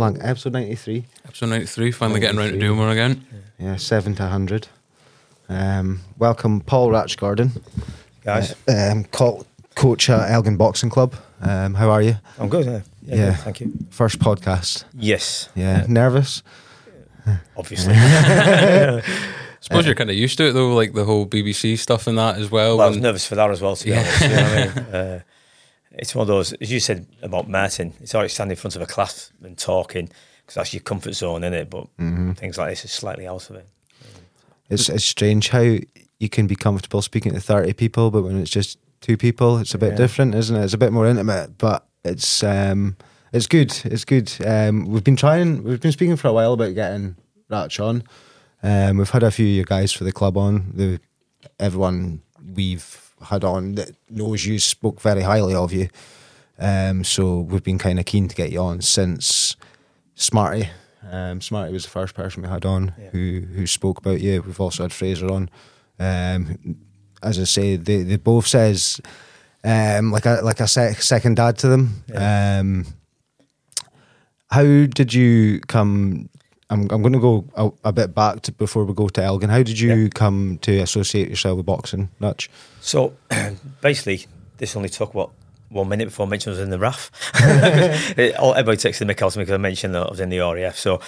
went blank. Episode 93. Episode 93, finally getting around to doing one again. Yeah, 7 to 100. Um, welcome, Paul Ratch Gordon, guys. uh, um, co- coach at Elgin Boxing Club. Um, how are you? I'm good. Yeah, yeah, Yeah. good, thank you. First podcast. Yes, Yeah, nervous? obviously. I suppose you're kind of used to it though, like the whole BBC stuff and that as well. well, I was nervous for that as well. To be Yeah. honest, you know what I mean. Uh, it's one of those, as you said about Martin. It's alright standing in front of a class and talking because that's your comfort zone, isn't it? But things like this is slightly out of it. It's, it's strange how you can be comfortable speaking to 30 people, but when it's just two people, it's a bit Yeah. different, isn't it? It's a bit more intimate, but it's um, it's good. It's good. Um, we've been trying, we've been speaking for a while about getting Ratch on. Um, we've had a few of you guys for the club on. The everyone we've had on that knows you spoke very highly of you. Um, so we've been kind of keen to get you on since Smarty. Um, Smarty was the first person we had on Yeah. who who spoke about you. We've also had Fraser on. Um, as I say, they, they both says um, like a like a sec- second dad to them. Um, how did you come? I'm I'm going to go a, a bit back to before we go to Elgin. How did you Yeah. come to associate yourself with boxing, Ratch? So basically, this only took what one minute before I mentioned I was in the RAF. It- all- Everybody takes the mick out of me because I mentioned that I was in the RAF. So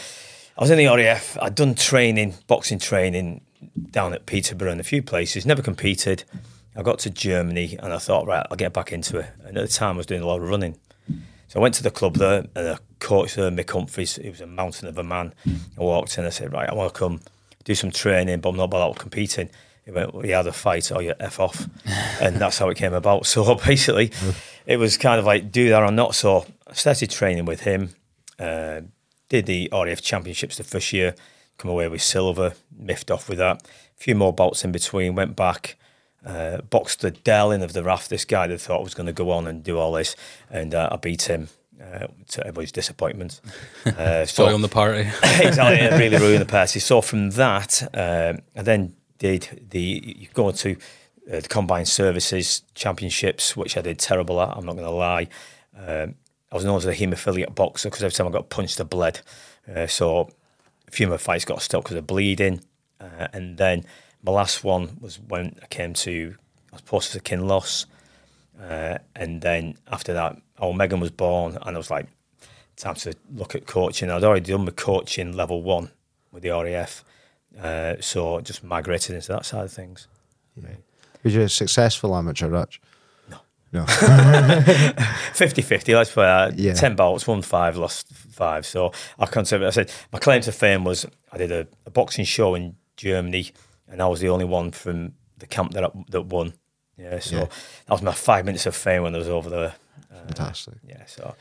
I was in the RAF. I'd done training, boxing training down at Peterborough and a few places. Never competed. I got to Germany and I thought, right, I'll get back into it. And at the time, I was doing a lot of running. So I went to the club there, and the coach there, Mick Humphries, he was a mountain of a man. I walked in, I said, right, I want to come do some training, but I'm not about competing. He went, well, you either fight or you F off. and that's how it came about. So basically, it was kind of like, do that or not. So I started training with him, uh, did the RAF Championships the first year, come away with silver, miffed off with that. A few more bouts in between, went back, uh, boxed the Darling of the RAF, this guy that thought I was going to go on and do all this, and uh, I beat him uh, to everybody's disappointment. Uh, Joy on the party. exactly, it really ruined the party. So from that, um, I then did the you go to uh, the combined services championships, which I did terrible at. I'm not going to lie. Um, I was known as a haemophiliac boxer because every time I got punched, I bled. Uh, so a few of my fights got stopped because of bleeding. Uh, and then my last one was when I came to, I was posted to Kinloss. Uh, and then after that, old Megan was born, and I was like, time to look at coaching. I'd already done my coaching level one with the RAF. Uh, so just migrated into that side of things. Was you a successful amateur, Ratch? No. No. 50 50, let's put that. Yeah. 10 bouts, won five, lost five. So I consider I said, my claim to fame was I did a, a boxing show in Germany, and I was the only one from the camp that, I, that won. Yeah, so Yeah. that was my five minutes of fame when I was over there. Fantastic. Yeah, so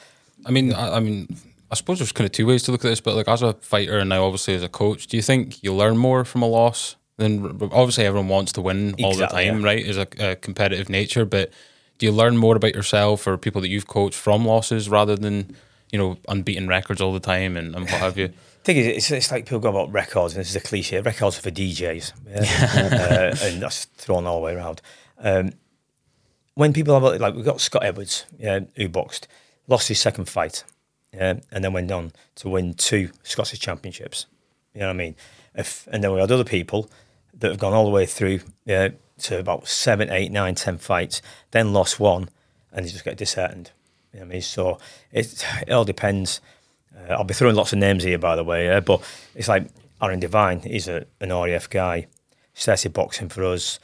I mean, I, I mean, I suppose there's kind of two ways to look at this, but like as a fighter and now obviously as a coach, do you think you learn more from a loss than obviously everyone wants to win all the time, yeah. right? Is a, a competitive nature, but do you learn more about yourself or people that you've coached from losses rather than you know unbeaten records all the time and, and what have you? thing is, it's, it's like people go about records, and this is a cliche. Records are for DJs, yeah? uh, and that's thrown all the way around. Um, when people have like we've got Scott Edwards, yeah, who boxed, lost his second fight, yeah, and then went on to win two Scottish championships. You know what I mean? If, and then we had other people that have gone all the way through yeah, to about seven, eight, nine, ten fights, then lost one, and they just get disheartened. You know what I mean? So it, it all depends. Uh, I'll be throwing lots of names here, by the way, yeah, but it's like Aaron Devine. He's a, an RAF guy. Started boxing for us.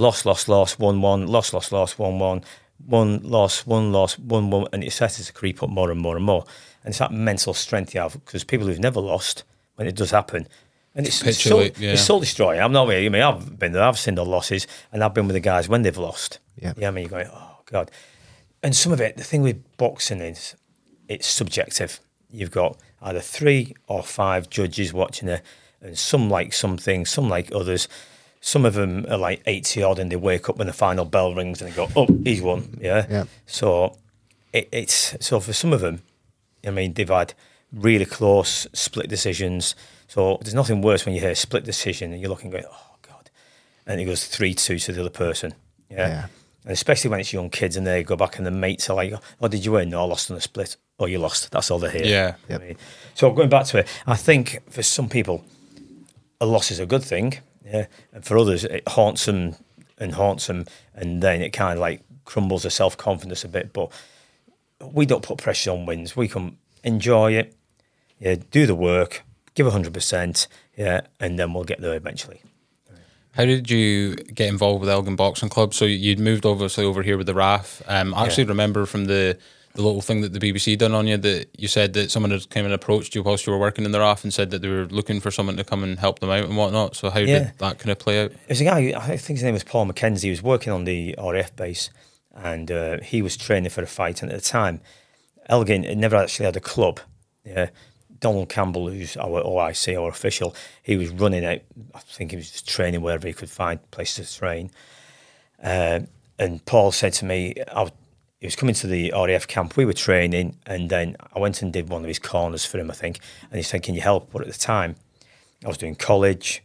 Lost, loss, loss, one, one, loss, loss, lost, one, one, one, lost, one, loss, one, one, and it started to creep up more and more and more. And it's that mental strength you have because people who've never lost, when it does happen, and it's, it's soul, yeah. it's soul destroying. I'm not really, I mean, I've been there, I've seen the losses, and I've been with the guys when they've lost. Yeah. Yeah, I mean, you're going, oh, God. And some of it, the thing with boxing is it's subjective. You've got either three or five judges watching it, and some like some things, some like others. Some of them are like 80 odd and they wake up when the final bell rings and they go, oh, he's won. Yeah. Yeah. So it, it's, so for some of them, I mean, they've had really close split decisions. So there's nothing worse when you hear a split decision and you're looking going, oh, God. And it goes 3 2 to the other person. Yeah. Yeah. And especially when it's young kids and they go back and the mates are like, oh, did you win? No, I lost on a split. or you lost. That's all they hear. Yeah. I mean, so going back to it, I think for some people, a loss is a good thing. Yeah, and for others, it haunts them and haunts them, and then it kind of like crumbles their self confidence a bit. But we don't put pressure on wins. We can enjoy it, yeah, do the work, give hundred percent, yeah, and then we'll get there eventually. How did you get involved with Elgin Boxing Club? So you'd moved obviously over here with the RAF. Um, I actually remember from the the little thing that the BBC done on you that you said that someone had came and approached you whilst you were working in the RAF and said that they were looking for someone to come and help them out and whatnot. So how Yeah. did that kind of play out? There's a guy, I think his name was Paul McKenzie, he was working on the RAF base and uh, he was training for a fight. And at the time, Elgin had never actually had a club. Yeah. Donald Campbell, who's our OIC, our official, he was running out. I think he was just training wherever he could find places to train. Uh, and Paul said to me, I was, he was coming to the RAF camp. We were training, and then I went and did one of his corners for him, I think. And he said, "Can you help?" But at the time, I was doing college,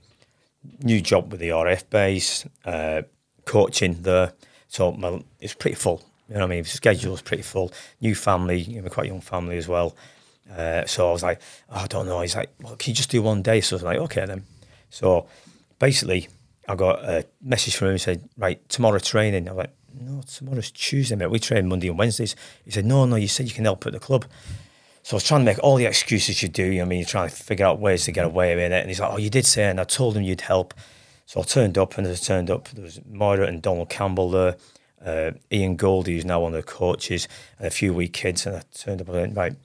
new job with the RAF base, uh, coaching there. So my, it's pretty full. You know what I mean? The schedule was pretty full. New family, you know, quite young family as well. Uh, so I was like, oh, I don't know. He's like, well, can you just do one day? So I was like, okay then. So basically, I got a message from him. He said, right, tomorrow training. I was like, no, tomorrow's Tuesday, mate. We train Monday and Wednesdays. He said, no, no, you said you can help at the club. So I was trying to make all the excuses you do. You know I mean, you're trying to figure out ways to get away with it. And he's like, oh, you did say, and I told him you'd help. So I turned up, and as I turned up, there was Moira and Donald Campbell there, uh, Ian Goldie, who's now one of the coaches, and a few wee kids. And I turned up and went, right.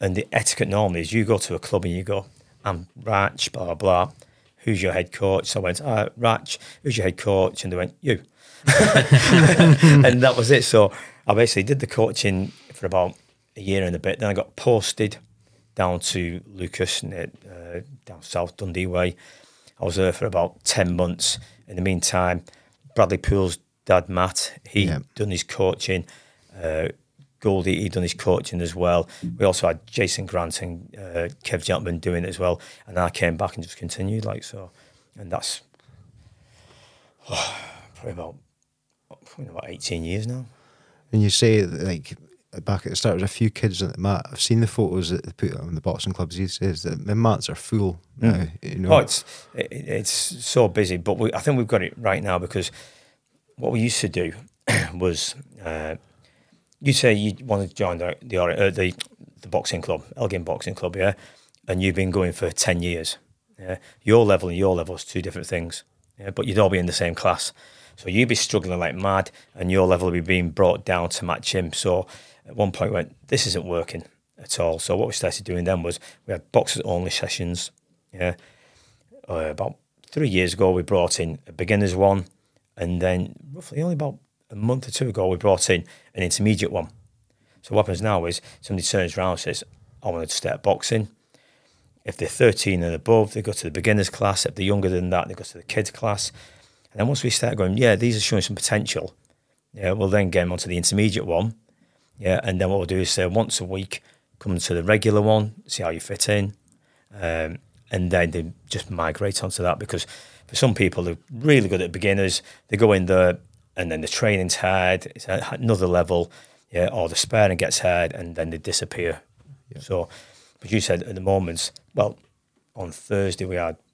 And the etiquette normally is you go to a club and you go, I'm Ratch, blah, blah, blah. Who's your head coach? So I went, ah, Ratch, who's your head coach? And they went, you. and that was it. So I basically did the coaching for about a year and a bit. Then I got posted down to Leuchars, uh, down south Dundee way. I was there for about 10 months. In the meantime, Bradley Poole's dad, Matt, he Yeah. done his coaching. Uh, Goldie, he done his coaching as well. We also had Jason Grant and uh, Kev Gentleman doing it as well. And I came back and just continued like so. And that's probably about, probably about 18 years now. And you say like back at the start, there's a few kids on the mat. I've seen the photos that they put on the boxing clubs these days. That the mats are full now. You know, Oh, it's it, it's so busy, but we, I think we've got it right now because what we used to do was uh, you say you wanted to join the the, uh, the the boxing club, Elgin Boxing Club, yeah, and you've been going for ten years. Yeah, your level and your level is two different things. Yeah, but you'd all be in the same class, so you'd be struggling like mad, and your level would be being brought down to match him. So at one point, we went, this isn't working at all. So what we started doing then was we had boxers only sessions. Yeah, uh, about three years ago, we brought in a beginners one, and then roughly only about a month or two ago, we brought in an intermediate one. So what happens now is somebody turns around and says, "I want to start boxing." If they're 13 and above, they go to the beginners class. If they're younger than that, they go to the kids class. And then once we start going, yeah, these are showing some potential. Yeah, we'll then get them onto the intermediate one. Yeah, and then what we'll do is say once a week, come to the regular one, see how you fit in, um, and then they just migrate onto that because for some people they're really good at beginners. They go in there and then the training's hard, it's at another level, yeah, or the sparring gets hard and then they disappear. So, but you said at the moment, well, on Thursday we had what was it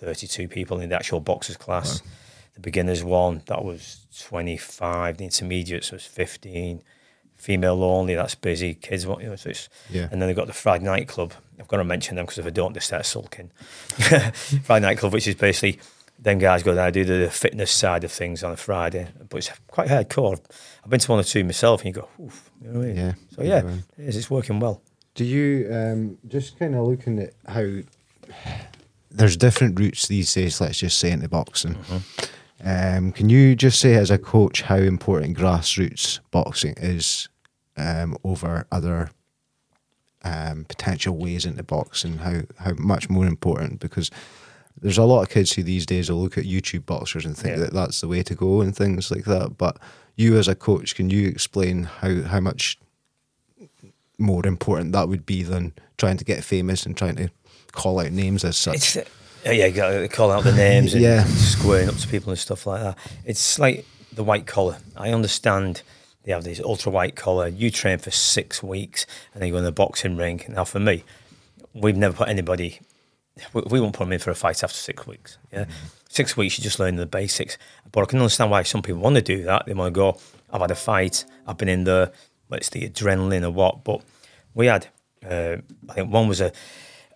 32 people in the actual boxers class. The beginners one that was 25. The intermediates was 15. Female only, that's busy. Kids, what you know, so it's, Yeah. and then they've got the Friday night club. I've got to mention them because if I don't, they start sulking. Friday night club, which is basically them guys go down do the fitness side of things on a Friday, but it's quite hardcore. I've been to one or two myself, and you go, Oof, you know what I mean? Yeah. So yeah, Yeah. it is, it's working well. Do you um, just kind of looking at how there's different routes these days? Let's just say into boxing. Um, can you just say as a coach how important grassroots boxing is um, over other um, potential ways into boxing? How how much more important because there's a lot of kids who these days will look at YouTube boxers and think Yeah. that that's the way to go and things like that. But you as a coach, can you explain how how much more important that would be than trying to get famous and trying to call out names as such. It's, yeah, yeah, you got to call out the names and Yeah. squaring up to people and stuff like that. It's like the white collar. I understand they have this ultra white collar. You train for six weeks and then you go in the boxing ring. Now, for me, we've never put anybody, we, we won't put them in for a fight after six weeks. Yeah. Mm-hmm. Six weeks, you just learn the basics. But I can understand why some people want to do that. They want to go, I've had a fight, I've been in the, well, it's the adrenaline or what. But we had, uh, I think one was a,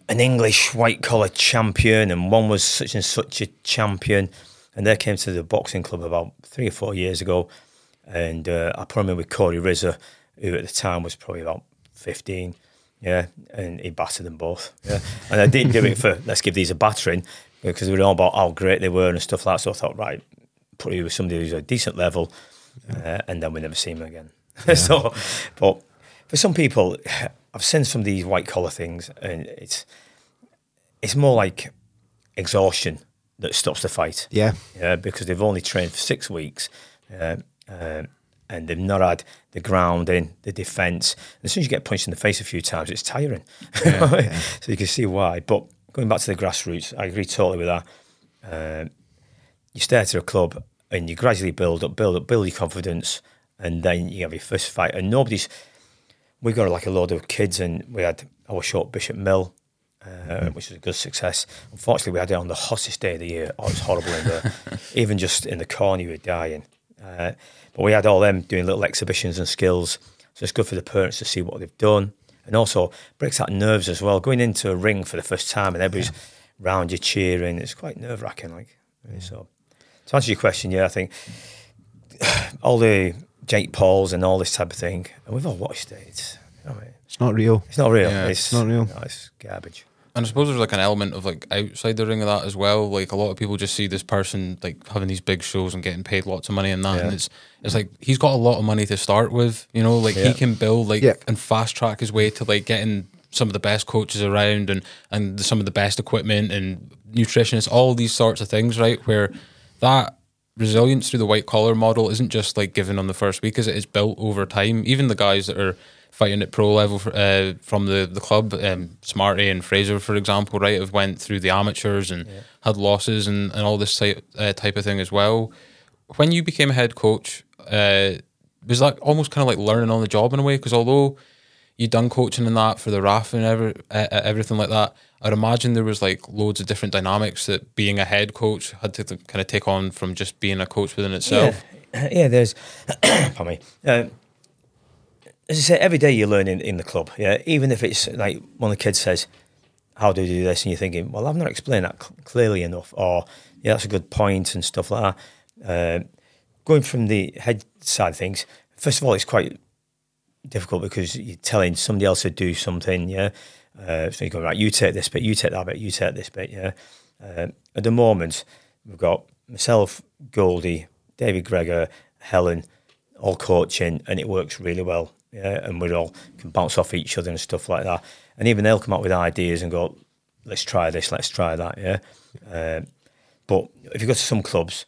an English white collar champion, and one was such and such a champion. And they came to the boxing club about three or four years ago, and uh, I put him in with Corey Rizza, who at the time was probably about fifteen. Yeah, and he battered them both. Yeah, and I didn't do it for let's give these a battering because we were all about how great they were and stuff like that. So I thought, right, put you with somebody who's a decent level, uh, and then we never see him again. Yeah. so, but for some people, I've seen some of these white collar things, and it's it's more like exhaustion that stops the fight. Yeah, yeah, because they've only trained for six weeks, uh, uh, and they've not had the grounding, the defence. As soon as you get punched in the face a few times, it's tiring. Yeah, yeah. so you can see why. But going back to the grassroots, I agree totally with that. Uh, you start to a club and you gradually build up, build up, build your confidence, and then you have your first fight. And nobody's. We got like a load of kids, and we had our short Bishopmill uh, which was a good success. Unfortunately, we had it on the hottest day of the year. Oh, it was horrible in there. Even just in the corner, you were dying. Uh, but we had all them doing little exhibitions and skills. So it's good for the parents to see what they've done. And also breaks out nerves as well. Going into a ring for the first time and everybody's yeah. round you cheering, it's quite nerve wracking. Like yeah. so. To answer your question, yeah, I think all the Jake Pauls and all this type of thing, and we've all watched it. It's, I mean, it's not real. It's not real. Yeah, it's, it's, not real. No, it's garbage. And I suppose there's like an element of like outside the ring of that as well. Like a lot of people just see this person like having these big shows and getting paid lots of money and that, yeah. and it's it's like he's got a lot of money to start with. You know, like yeah. he can build like yeah. and fast track his way to like getting some of the best coaches around and and some of the best equipment and nutritionists, all these sorts of things, right? Where that resilience through the white collar model isn't just like given on the first week, as it is built over time. Even the guys that are fighting at pro level for, uh, from the the club. Um, Smarty and Fraser, for example, right, have went through the amateurs and yeah. had losses and, and all this type, uh, type of thing as well. When you became a head coach, uh, was that almost kind of like learning on the job in a way? Because although you'd done coaching and that for the RAF and every, uh, everything like that, I'd imagine there was like loads of different dynamics that being a head coach had to kind of take on from just being a coach within itself. Yeah, yeah there's, pardon me, uh, as I say, every day you learn in, the club. Yeah, even if it's like one of the kids says, "How do you do this?" and you're thinking, "Well, I've not explained that cl- clearly enough," or "Yeah, that's a good point," and stuff like that. Uh, going from the head side of things, first of all, it's quite difficult because you're telling somebody else to do something. Yeah, uh, so you go right. You take this bit. You take that bit. You take this bit. Yeah. Uh, at the moment, we've got myself, Goldie, David Gregor, Helen, all coaching, and it works really well yeah, and we all can bounce off each other and stuff like that. And even they'll come up with ideas and go, "Let's try this, let's try that." Yeah. Uh, but if you go to some clubs,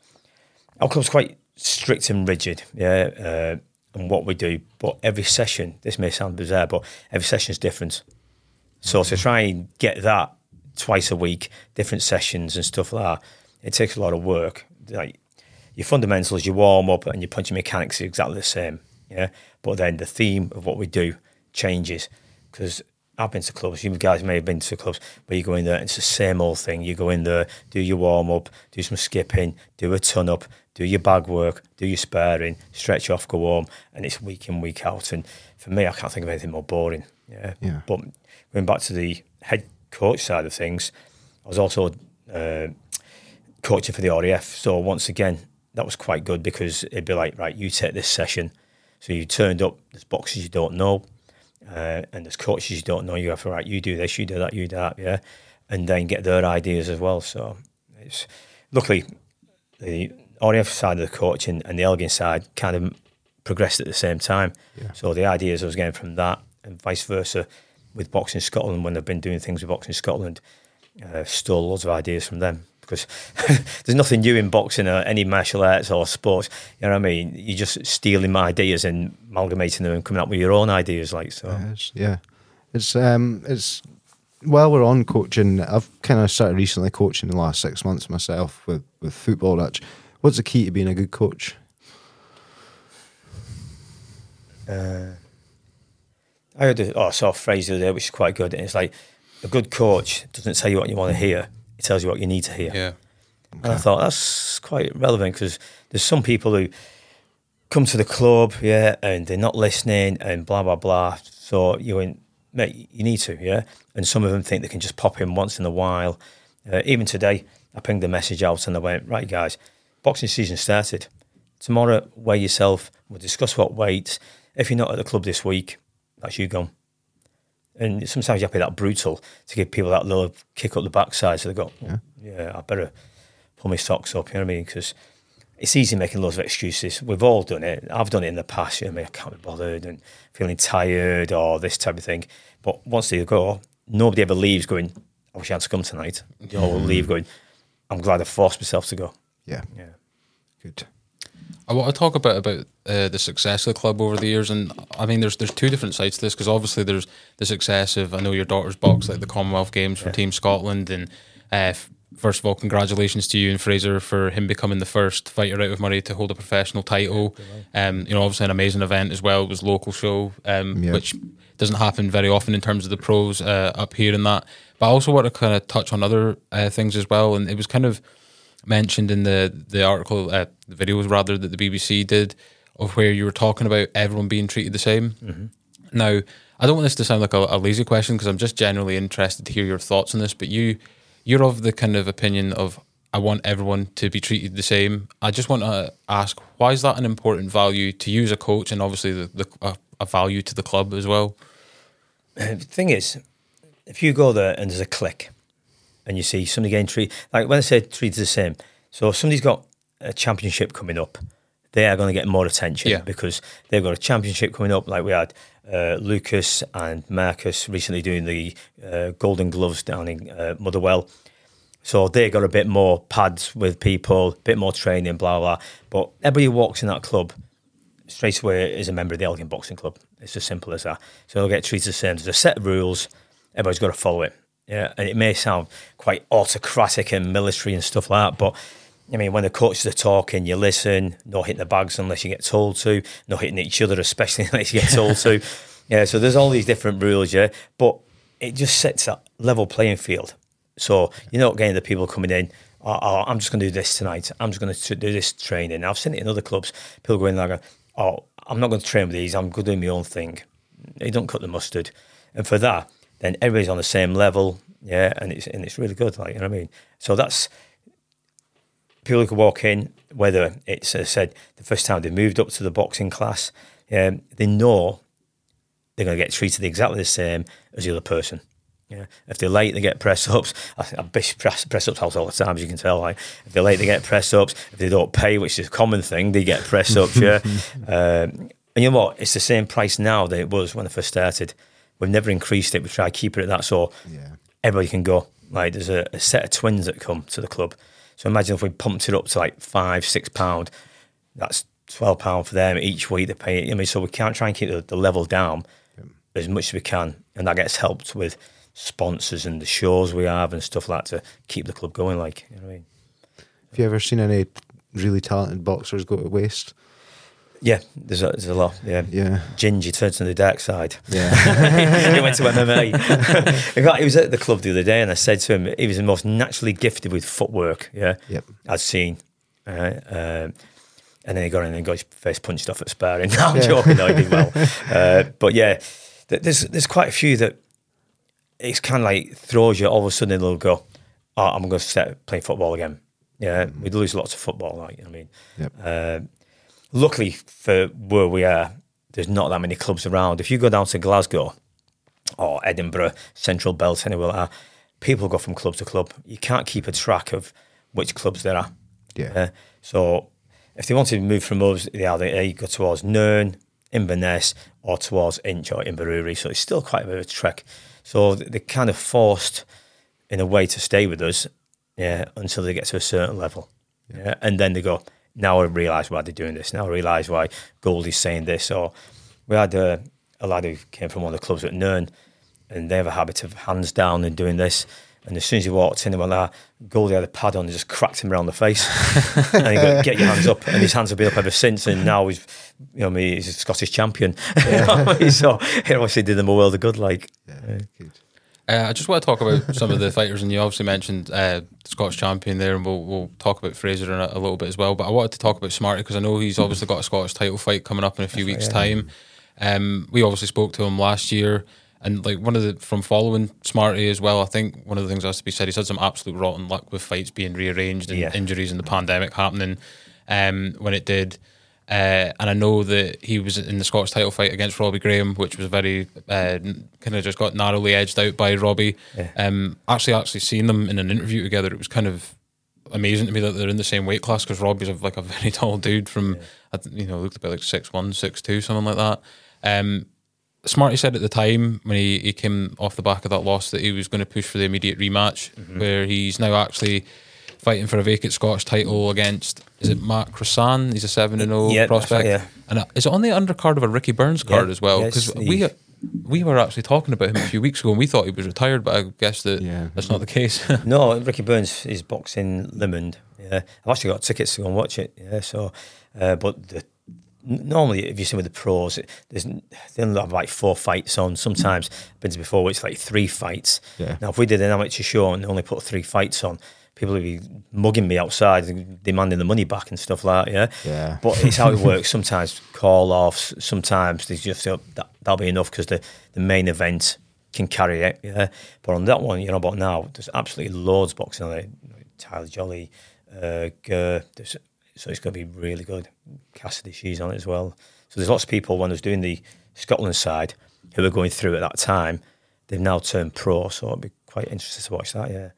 our club's quite strict and rigid. Yeah. And what we do, but every session, this may sound bizarre, but every session is different. So to try and get that twice a week, different sessions and stuff like that, it takes a lot of work. Like your fundamentals, your warm up, and your punching mechanics are exactly the same. Yeah. But then the theme of what we do changes because I've been to clubs. You guys may have been to clubs where you go in there it's the same old thing. You go in there, do your warm up, do some skipping, do a ton up, do your bag work, do your sparring, stretch off, go home, and it's week in week out. And for me, I can't think of anything more boring. Yeah. yeah. But going back to the head coach side of things, I was also uh, coaching for the RAF. So once again, that was quite good because it'd be like, right, you take this session so you turned up, there's boxes you don't know, uh, and there's coaches you don't know. You have to, right, you do this, you do that, you do that, yeah, and then get their ideas as well. So it's luckily the RAF side of the coaching and the Elgin side kind of progressed at the same time. Yeah. So the ideas I was getting from that and vice versa with Boxing Scotland when they've been doing things with Boxing Scotland, uh, stole loads of ideas from them because there's nothing new in boxing or any martial arts or sports. You know what I mean? You're just stealing my ideas and amalgamating them and coming up with your own ideas. Like so, yeah. It's, yeah. it's um, it's while we're on coaching, I've kind of started recently coaching the last six months myself with with football. Actually, what's the key to being a good coach? Uh, I heard a, oh, I saw a phrase the other day which is quite good, and it's like a good coach doesn't tell you what you want to hear; it tells you what you need to hear. Yeah. And I thought that's quite relevant because there's some people who come to the club, yeah, and they're not listening and blah blah blah. So you went, mate, you need to, yeah. And some of them think they can just pop in once in a while. Uh, even today, I pinged the message out and I went, right, guys, boxing season started. Tomorrow, weigh yourself. We'll discuss what weights. If you're not at the club this week, that's you gone. And sometimes you have to be that brutal to give people that little kick up the backside. So they go, yeah, yeah I better pull my socks up. You know what I mean? Because it's easy making loads of excuses. We've all done it. I've done it in the past. You know, I, mean, I can't be bothered and feeling tired or this type of thing. But once they go, nobody ever leaves going, I wish I had to come tonight. You all mm. leave going, I'm glad I forced myself to go. Yeah, Yeah. Good. I want to talk a bit about uh, the success of the club over the years, and I mean, there's there's two different sides to this because obviously there's the success of I know your daughter's box like the Commonwealth Games for Team Scotland, and uh, first of all, congratulations to you and Fraser for him becoming the first fighter out of Moray to hold a professional title. Um, you know, obviously an amazing event as well. It was local show, um, Yeah. which doesn't happen very often in terms of the pros uh, up here and that. But I also want to kind of touch on other uh, things as well, and it was kind of mentioned in the the article, uh, the videos rather that the BBC did, of where you were talking about everyone being treated the same. Now, I don't want this to sound like a, a lazy question because I'm just generally interested to hear your thoughts on this. But you, you're of the kind of opinion of I want everyone to be treated the same. I just want to ask, why is that an important value to you as a coach, and obviously the, the a, a value to the club as well? Uh, the thing is, if you go there and there's a click and you see somebody getting treated, like when I say treated the same, so if somebody's got a championship coming up, they are going to get more attention Yeah. because they've got a championship coming up. Like we had uh, Lucas and Marcus recently doing the uh, Golden Gloves down in uh, Motherwell. So they got a bit more pads with people, a bit more training, blah, blah. But everybody who walks in that club straight away is a member of the Elgin Boxing Club. It's as simple as that. So they'll get treated the same. There's a set of rules. Everybody's got to follow it. Yeah, and it may sound quite autocratic and military and stuff like that, but I mean, when the coaches are talking, you listen. No hitting the bags unless you get told to. No hitting each other, especially unless you get told to. Yeah, so there's all these different rules. Yeah, but it just sets that level playing field. So you're not getting the people coming in. Oh, oh, I'm just going to do this tonight. I'm just going to do this training. I've seen it in other clubs. People going like, "Oh, I'm not going to train with these. I'm going to do my own thing." They don't cut the mustard, and for that, then everybody's on the same level. Yeah, and it's and it's really good. Like you know what I mean. So that's people who can walk in, whether it's I said the first time they moved up to the boxing class, um, they know they're going to get treated exactly the same as the other person. Yeah. If they're late, they get press ups. I, I bish press, press ups all the time, as you can tell. Like if they're late, they get press ups. If they don't pay, which is a common thing, they get press ups. yeah. Um, and you know what? It's the same price now that it was when I first started. We've never increased it. We try to keep it at that, so Yeah. everybody can go. Like there's a, a set of twins that come to the club. So imagine if we pumped it up to like five, six pound. That's twelve pound for them each week. They pay. I mean, so we can't try and keep the, the level down as much as we can, and that gets helped with sponsors and the shows we have and stuff like that to keep the club going. Like you know what I mean? Have you ever seen any really talented boxers go to waste? Yeah, there's a, there's a lot. Yeah. Yeah. Gingy turned to the dark side. Yeah. he went to MMA. In fact, he was at the club the other day, and I said to him, he was the most naturally gifted with footwork. Yeah, Yep. I'd seen. Uh, um, and then he got in and got his face punched off at sparring. No, I'm Yeah. joking. No, he did well. Uh, but yeah, th- there's there's quite a few that it's kind of like throws you. All of a sudden, they'll go, "Oh, I'm going to start playing football again." Yeah, we lose lots of football. Like you know what I mean, Yep. uh, luckily for where we are, there's not that many clubs around. If you go down to Glasgow or Edinburgh, Central Belt, anywhere like that, people go from club to club. You can't keep a track of which clubs there are. Yeah. Uh, so if they wanted to move from us, they either A, go towards Nairn, Inverness, or towards Insch or Inverurie. So it's still quite a bit of a trek. So they're kind of forced in a way to stay with us yeah, until they get to a certain level. Yeah. And then they go, now I realise why they're doing this. Now I realise why Goldie's saying this. Or we had a, a lad who came from one of the clubs at Nairn and they have a habit of hands down and doing this. And as soon as he walked in, he went, ah, Goldie had a pad on and just cracked him around the face. and he got, get your hands up. And his hands have been up ever since. And now he's, you know, he's a Scottish champion. Yeah. so it obviously did him a world of good. Like, Yeah, good. Uh, I just want to talk about some of the fighters, and you obviously mentioned uh, the Scottish champion there, and we'll, we'll talk about Fraser in a, a little bit as well. But I wanted to talk about Smarty because I know he's obviously got a Scottish title fight coming up in a few That's weeks' right, yeah. time. Um, we obviously spoke to him last year, and like one of the from following Smarty as well. I think one of the things that has to be said, he's had some absolute rotten luck with fights being rearranged and Yeah. injuries and the pandemic happening um, when it did. Uh, and I know that he was in the Scottish title fight against Robbie Graham, which was very uh, kind of just got narrowly edged out by Robbie. Yeah. Um, actually, actually seeing them in an interview together, it was kind of amazing to me that they're in the same weight class because Robbie's like a very tall dude from, I th- you know, looked about like six one, six two, something like that. Um, Smarty said at the time when he, he came off the back of that loss that he was going to push for the immediate rematch, where he's now actually fighting for a vacant Scottish title against is it Matt Croissant? He's a seven and zero Yeah, prospect, right, yeah. and uh, is it on the undercard of a Ricky Burns card Yeah, as well? Because it's we we were actually talking about him a few weeks ago, and we thought he was retired, but I guess that Yeah. that's not the case. No, Ricky Burns is boxing Limond. Yeah, I've actually got tickets to go and watch it. Yeah, so, uh, but the, normally if you see with the pros, it, there's n- they only have like four fights on. Sometimes I've been to before where it's like three fights. Yeah. Now, if we did an amateur show and they only put three fights on, people would be mugging me outside, and demanding the money back and stuff like that. Yeah, Yeah. But it's how it works. Sometimes call offs. Sometimes they just feel that that'll be enough because the the main event can carry it. Yeah. But on that one, you know about now, there's absolutely loads boxing on it. Tyler Jolly, uh, Gurr, there's, so it's going to be really good. Cassidy, she's on it as well. So there's lots of people when I was doing the Scotland side who were going through at that time. They've now turned pro, so it'll be quite interesting to watch that. Yeah.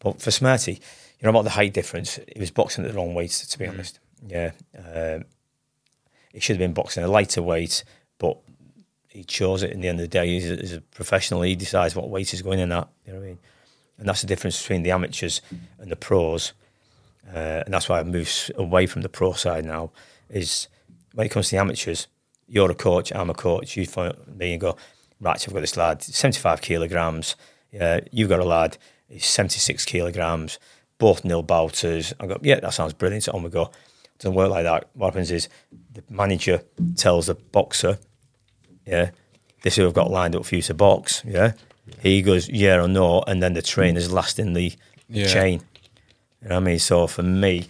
But for Smarty, you know about the height difference. He was boxing at the wrong weight, to be honest. Yeah. Um, he should have been boxing a lighter weight, but he chose it in the end of the day. He's a, he's a professional. He decides what weight he's going in at. You know what I mean? And that's the difference between the amateurs and the pros. Uh, and that's why I've moved away from the pro side now. Is when it comes to the amateurs, you're a coach, I'm a coach. You find me and go, right, I've got this lad, 75 kilograms. Yeah, you've got a lad, he's 76 kilograms, both nil bouters. I go, yeah, that sounds brilliant. On we go. doesn't work like that. What happens is the manager tells the boxer, yeah, this is who I've got lined up for you to box, yeah. He goes, yeah or no, and then the trainer's last in the Yeah. chain. You know what I mean? So for me,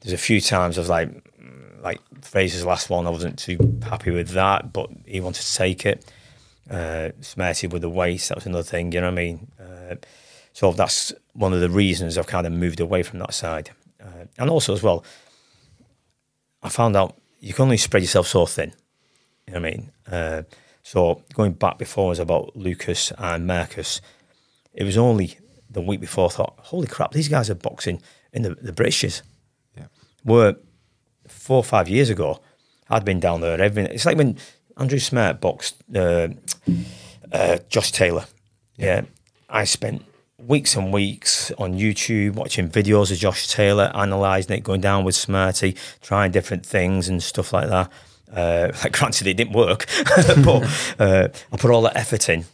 there's a few times I was like, mm, like Fraser's last one, I wasn't too happy with that, but he wanted to take it. Uh, Smarty with the waist, that was another thing. You know what I mean? Uh, so that's one of the reasons I've kind of moved away from that side. Uh, and also as well, I found out you can only spread yourself so thin. You know what I mean? Uh, so going back before was about Lucas and Marcus. It was only the week before I thought, holy crap, these guys are boxing in the, the Britishes. Yeah. Were four or five years ago, I'd been down there. Every, it's like when Andrew Smart boxed uh, uh, Josh Taylor. Yeah. I spent weeks and weeks on YouTube watching videos of Josh Taylor, analysing it, going down with Smarty, trying different things and stuff like that. Uh, like granted, it didn't work, but uh, I put all that effort in.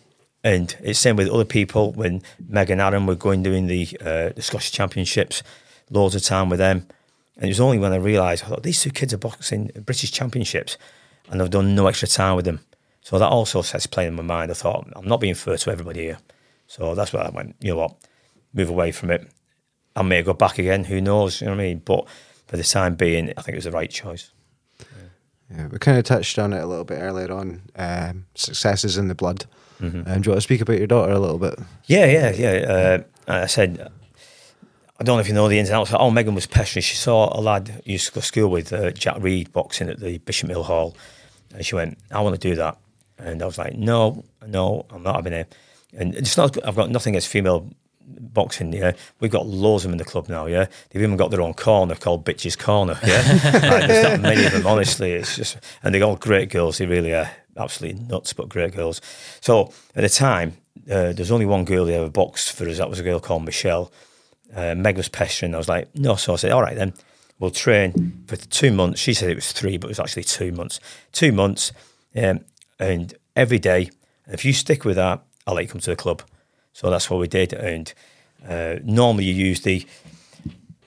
And it's same with other people. When Meg and Aaron were going doing the uh, the Scottish Championships, loads of time with them. And it was only when I realised, I thought these two kids are boxing British Championships, and I've done no extra time with them. So that also sets playing in my mind. I thought I'm not being fair to everybody here. So that's why I went. You know what? Move away from it. I may go back again. Who knows? You know what I mean? But for the time being, I think it was the right choice. Yeah, we kind of touched on it a little bit earlier on. Um, successes in the blood. Mm-hmm. Um, do you want to speak about your daughter a little bit? Yeah, yeah, yeah. Uh, I said, I don't know if you know the ins and outs. Oh, Megan was pestering. She saw a lad who used to go to school with uh, Jack Reed boxing at the Bishopmill Hall, and she went, "I want to do that." And I was like, "No, no, I'm not having it." And it's not. I've got nothing against female boxing. Yeah, we've got loads of them in the club now. Yeah, they've even got their own corner called Bitches Corner. Yeah, like, there's not many of them. Honestly, it's just, and they're all great girls. They really are absolutely nuts, but great girls. So at the time, uh, there's only one girl who ever boxed for us. That was a girl called Michelle. Uh, Meg was pestering. I was like, no. So I said, all right then, we'll train for two months. She said it was three, but it was actually two months. Two months, um, and every day. If you stick with that, I'll let you come to the club. So that's what we did, and Uh, normally, you use the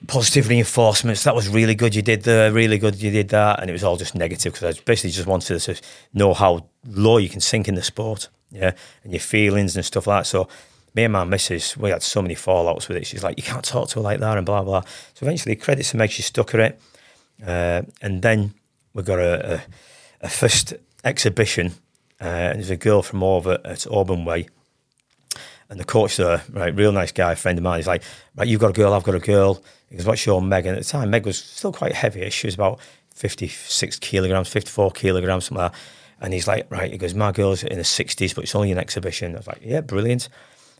positive reinforcements. That was really good. You did the really good. You did that, and it was all just negative because I basically just wanted to know how low you can sink in the sport, yeah, and your feelings and stuff like that. So me and my missus, we had so many fallouts with it. She's like, you can't talk to her like that, and blah blah. So eventually, credit to Meg, she stuck at it, uh, and then we got a, a, a first exhibition, uh, and there's a girl from over at Auburn Way. And the coach there, right, real nice guy, friend of mine, he's like, right, you've got a girl, I've got a girl. He goes, what's your Meg? And at the time, Meg was still quite heavy. She was about 56 kilograms, 54 kilograms, something like that. And he's like, right, he goes, my girl's in the 60s, but it's only an exhibition. I was like, yeah, brilliant.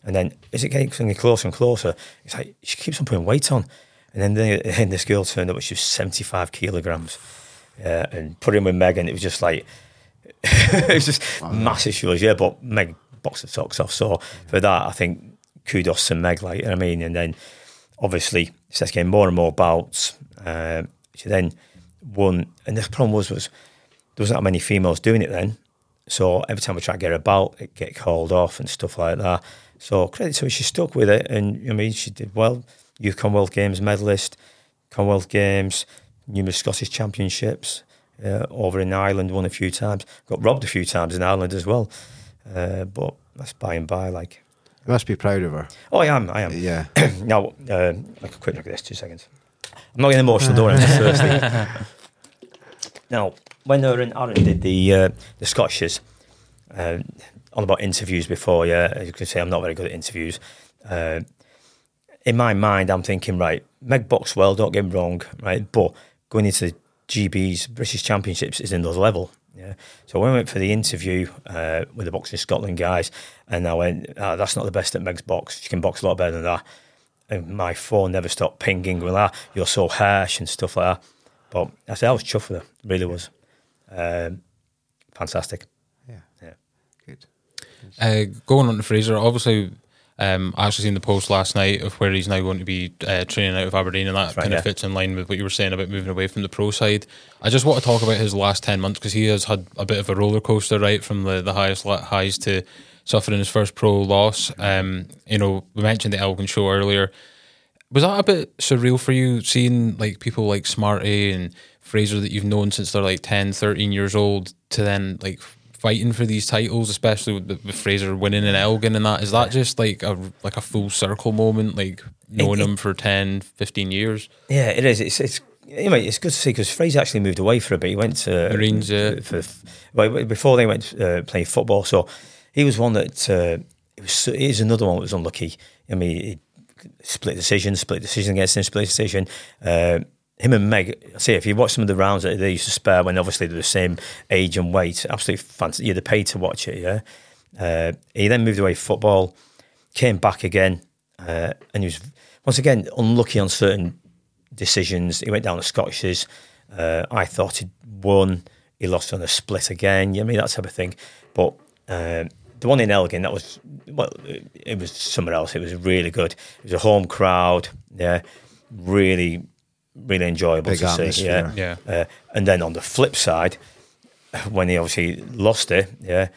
And then as it getting closer and closer, it's like, she keeps on putting weight on. And then, the, and this girl turned up, she was 75 kilograms. Yeah, and put him with Meg, and it was just like, it was just wow. massive. She was, yeah, but Meg boxed the socks off. So for that, I think kudos to Meg, like, you know I mean? And then obviously, she starts getting more and more bouts. Uh, she then won, and the problem was, was there wasn't that many females doing it then. So every time we try to get her bout, it get called off and stuff like that. So credit to her, she stuck with it, and I mean, she did well. Youth Commonwealth Games medalist, Commonwealth Games, numerous Scottish championships. Uh, over in Ireland, won a few times. Got robbed a few times in Ireland as well. Uh, but that's by and by. Like, you must be proud of her. Oh, I am. I am. Yeah. now, uh, like a quick look at this. Two seconds. I'm not getting emotional, don't I? now, when they were in Ireland, did the uh, the Scotches, uh, on about interviews before. Yeah, as you can say, I'm not very good at interviews. Uh, in my mind, I'm thinking, right, Meg box well, don't get me wrong, right, but going into GB's British Championships is another level. Yeah. So when I went for the interview uh, with the Boxing Scotland guys, and I went, oh, that's not the best at Meg's box. She can box a lot better than that. And my phone never stopped pinging with that. You're so harsh and stuff like that. But I said I was chuffed with her. Really was. Um, fantastic. Yeah. Yeah. Good. Uh, going on to Fraser, obviously um, I actually seen the post last night of where he's now going to be uh, training out of Aberdeen, and that right, kind of fits in line with what you were saying about moving away from the pro side. I just want to talk about his last ten months because he has had a bit of a roller coaster, right, from the, the highest highs to suffering his first pro loss. Um, you know, we mentioned the Elgin show earlier. Was that a bit surreal for you seeing like people like Smarty and Fraser that you've known since they're like 10, 13 years old to then like fighting for these titles, especially with, with Fraser winning in Elgin and that. Is that just like a like a full circle moment, like knowing it, it, him for 10, 15 years? Yeah, it is. It's it's anyway, it's good to see because Fraser actually moved away for a bit. He went to Marines, yeah. For, well, before they went uh, playing football, so he was one that uh, it was. He's another one that was unlucky. I mean, he split decision, split decision against him, split decision. Uh, him and Meg, see if you watch some of the rounds that they used to spare when obviously they're the same age and weight, absolutely fantastic. You'd have paid to watch it, yeah. Uh, he then moved away football, came back again, uh, and he was once again unlucky on certain decisions. He went down to Scotches. Uh, I thought he'd won. He lost on a split again. You know, I mean that type of thing. But uh, the one in Elgin, that was well, it was somewhere else. It was really good. It was a home crowd. Yeah, really really enjoyable Big to see. Yeah, yeah. Uh, and then on the flip side, when he obviously lost it, yeah,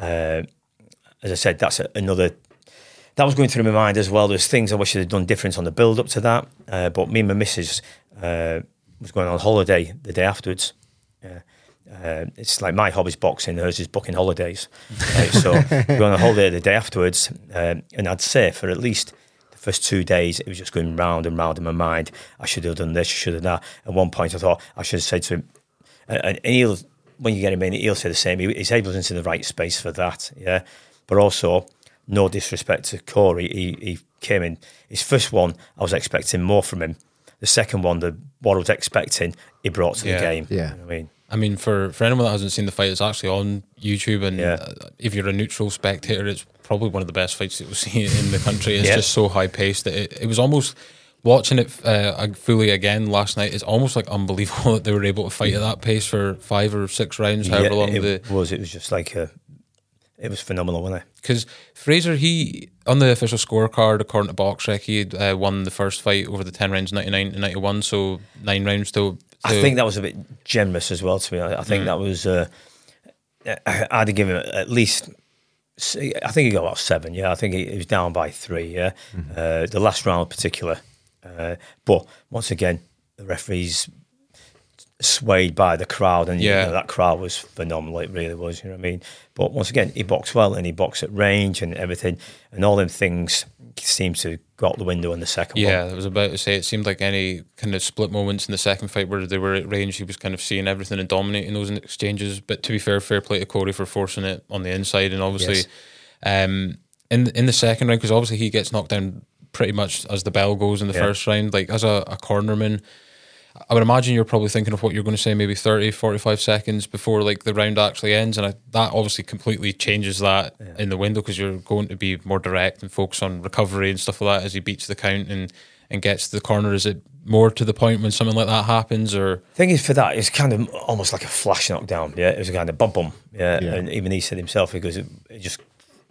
uh, as I said, that's another. That was going through my mind as well. There's things I wish I'd done different on the build up to that. Uh, but me and my missus uh, was going on holiday the day afterwards. Uh, it's like my hobby's boxing, hers is booking holidays. right? So we're on a holiday the day afterwards, uh, and I'd say for at least first two days, it was just going round and round in my mind. I should have done this, I should have done that. At one point, I thought I should have said to him, and he'll, when you get him in, he'll say the same. His head was into the right space for that, yeah. But also, no disrespect to Corey, he, he came in. His first one, I was expecting more from him. The second one, the what I was expecting, he brought to yeah. the game. Yeah. You know I mean, I mean, for, for anyone that hasn't seen the fight, it's actually on YouTube, and yeah. Uh, if you're a neutral spectator, it's probably one of the best fights that we've seen in the country. It's yeah. just so high paced that it, it was almost watching it uh, fully again last night. It's almost like unbelievable that they were able to fight at that pace for five or six rounds, however yeah, long it the was. It was just like a, it was phenomenal, wasn't it? Because Fraser, he on the official scorecard, according to BoxRec, he uh, won the first fight over the ten rounds, ninety nine to ninety one, so nine rounds to. I think that was a bit generous as well. To me, I think mm. that was. Uh, I'd give him at least I think he got about seven. Yeah, I think he, he was down by three. Yeah, uh, the last round in particular. Uh, but once again, the referees swayed by the crowd, and Yeah. you know, that crowd was phenomenal. It really was. You know what I mean? But once again, he boxed well, and he boxed at range and everything, and all them things seemed to go out the window in the second one. Yeah, I was about to say it seemed like any kind of split moments in the second fight where they were at range, he was kind of seeing everything and dominating those exchanges. But to be fair, fair play to Corey for forcing it on the inside, and obviously, Yes. um, in in the second round because obviously he gets knocked down pretty much as the bell goes in the Yeah. first round. Like as a, a cornerman, I would imagine you're probably thinking of what you're going to say maybe 30, 45 seconds before like the round actually ends. And I, that obviously completely changes that in the window because you're going to be more direct and focus on recovery and stuff like that as he beats the count and, and gets to the corner. Is it more to the point when something like that happens or? Thing is, for that, it's kind of almost like a flash knockdown. Yeah, it was a kind of bum bum. Yeah, Yeah. and even he said himself, he goes, it, it just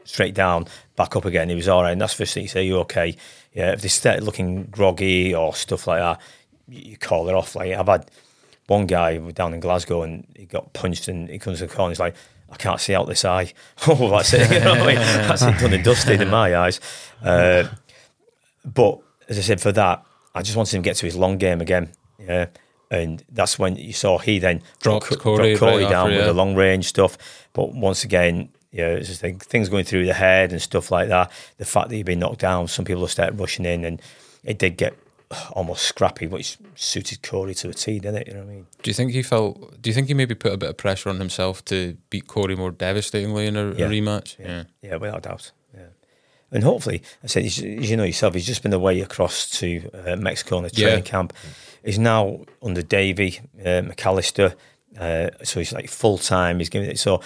straight down, back up again. He was all right, and that's the first thing you say, you okay? Yeah, if they start looking groggy or stuff like that, you, you call it off. Like I've had one guy down in Glasgow, and he got punched, and he comes to the corner, he's like. I can't see out this eye. Oh, that's it. You know what I mean? That's it done and dusted in my eyes. Uh, but as I said, for that, I just wanted him to get to his long game again. Yeah. And that's when you saw he then Dropped dropped Corey Corey right down after, with yeah. the long range stuff. But once again, yeah, it's just like things going through the head and stuff like that. The fact that he'd been knocked down, some people have started rushing in, and it did get almost scrappy, which suited Corey to a T, didn't it? You know what I mean? Do you think he felt? Do you think he maybe put a bit of pressure on himself to beat Corey more devastatingly in a, a rematch? Yeah. Yeah, without doubt. Yeah. And hopefully, I said, as you know yourself, he's just been away across to uh, Mexico on a Yeah. training camp. He's now under Davy uh, McAllister, uh, so he's like full time. He's giving it. So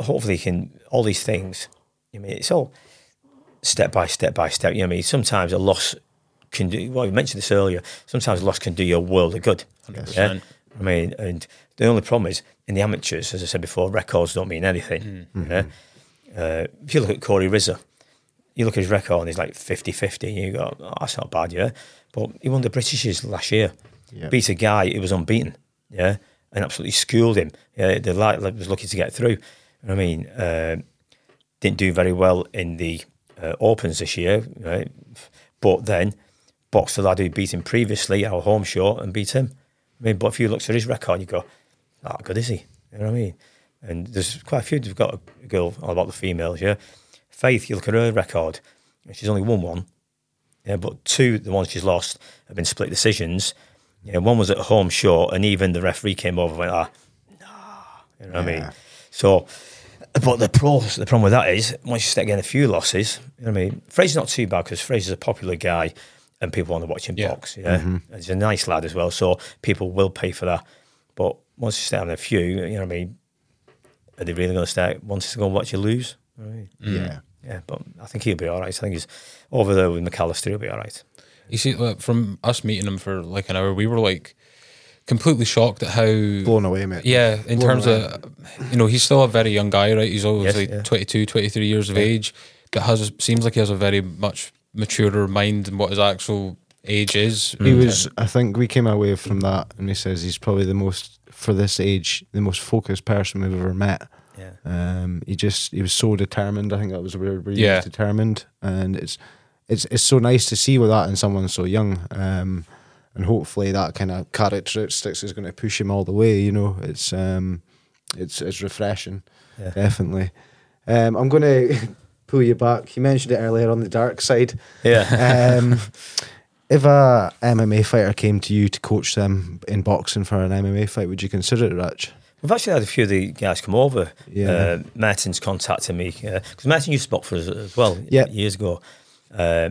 hopefully, he can all these things. I mean, it's all step by step by step. You know, what I mean, sometimes a loss can do. Well, you mentioned this earlier. Sometimes a loss can do you a world of good. 100%. I mean, and the only problem is in the amateurs, as I said before, records don't mean anything. Yeah? Uh, if you look at Corey Rizzo, you look at his record and he's like 50 50, and you go, oh, that's not bad, yeah. But he won the Britishes last year, Yeah. beat a guy who was unbeaten, yeah, and absolutely schooled him. Yeah, the light was lucky to get through. I mean, uh, didn't do very well in the uh, Opens this year, right? But then boxed the lad who beat him previously, our home show, and beat him. I mean, but if you look at his record, you go, how good is he? You know what I mean? And there's quite a few. We've got a girl all about the females, yeah. Faith, you look at her record, she's only won one. Yeah, but two, the ones she's lost, have been split decisions. Yeah, one was at a home show, and even the referee came over and went, ah, nah. You know what I mean? So, but the pros, the problem with that is once you start getting a few losses, you know what I mean? Fraser's not too bad because Fraser's a popular guy and people want to watch him Yeah. box. Yeah, And he's a nice lad as well, so people will pay for that. But once you start having a few, you know what I mean? Are they really going to start wanting to go and watch you lose? You know what I mean? Yeah. Yeah, but I think he'll be all right. I think he's over there with McAllister. He'll be all right. You see, like, from us meeting him for like an hour, we were like completely shocked at how Blown away, mate. Yeah, in Blown terms away. of, you know, he's still a very young guy, right? He's obviously Yes, yeah. 22, 23 years of age, but has seems like he has a very much maturer mind and what his actual age is. He was. I think we came away from that, and he says he's probably the most for this age, the most focused person we've ever met. Yeah. Um, he just he was so determined. I think that was the word. where he Yeah. was determined, and it's it's it's so nice to see with that in someone so young. Um, and hopefully that kind of characteristics is going to push him all the way. You know, it's um, it's it's refreshing, Yeah. definitely. Um, I'm going to pull you back. You mentioned it earlier on the dark side. Yeah. Um, if a MMA fighter came to you to coach them in boxing for an MMA fight, would you consider it, Ratch? We've actually had a few of the guys come over. Yeah. Uh, Martin's contacted me because Martin used to box for us as well Yep. years ago. Uh,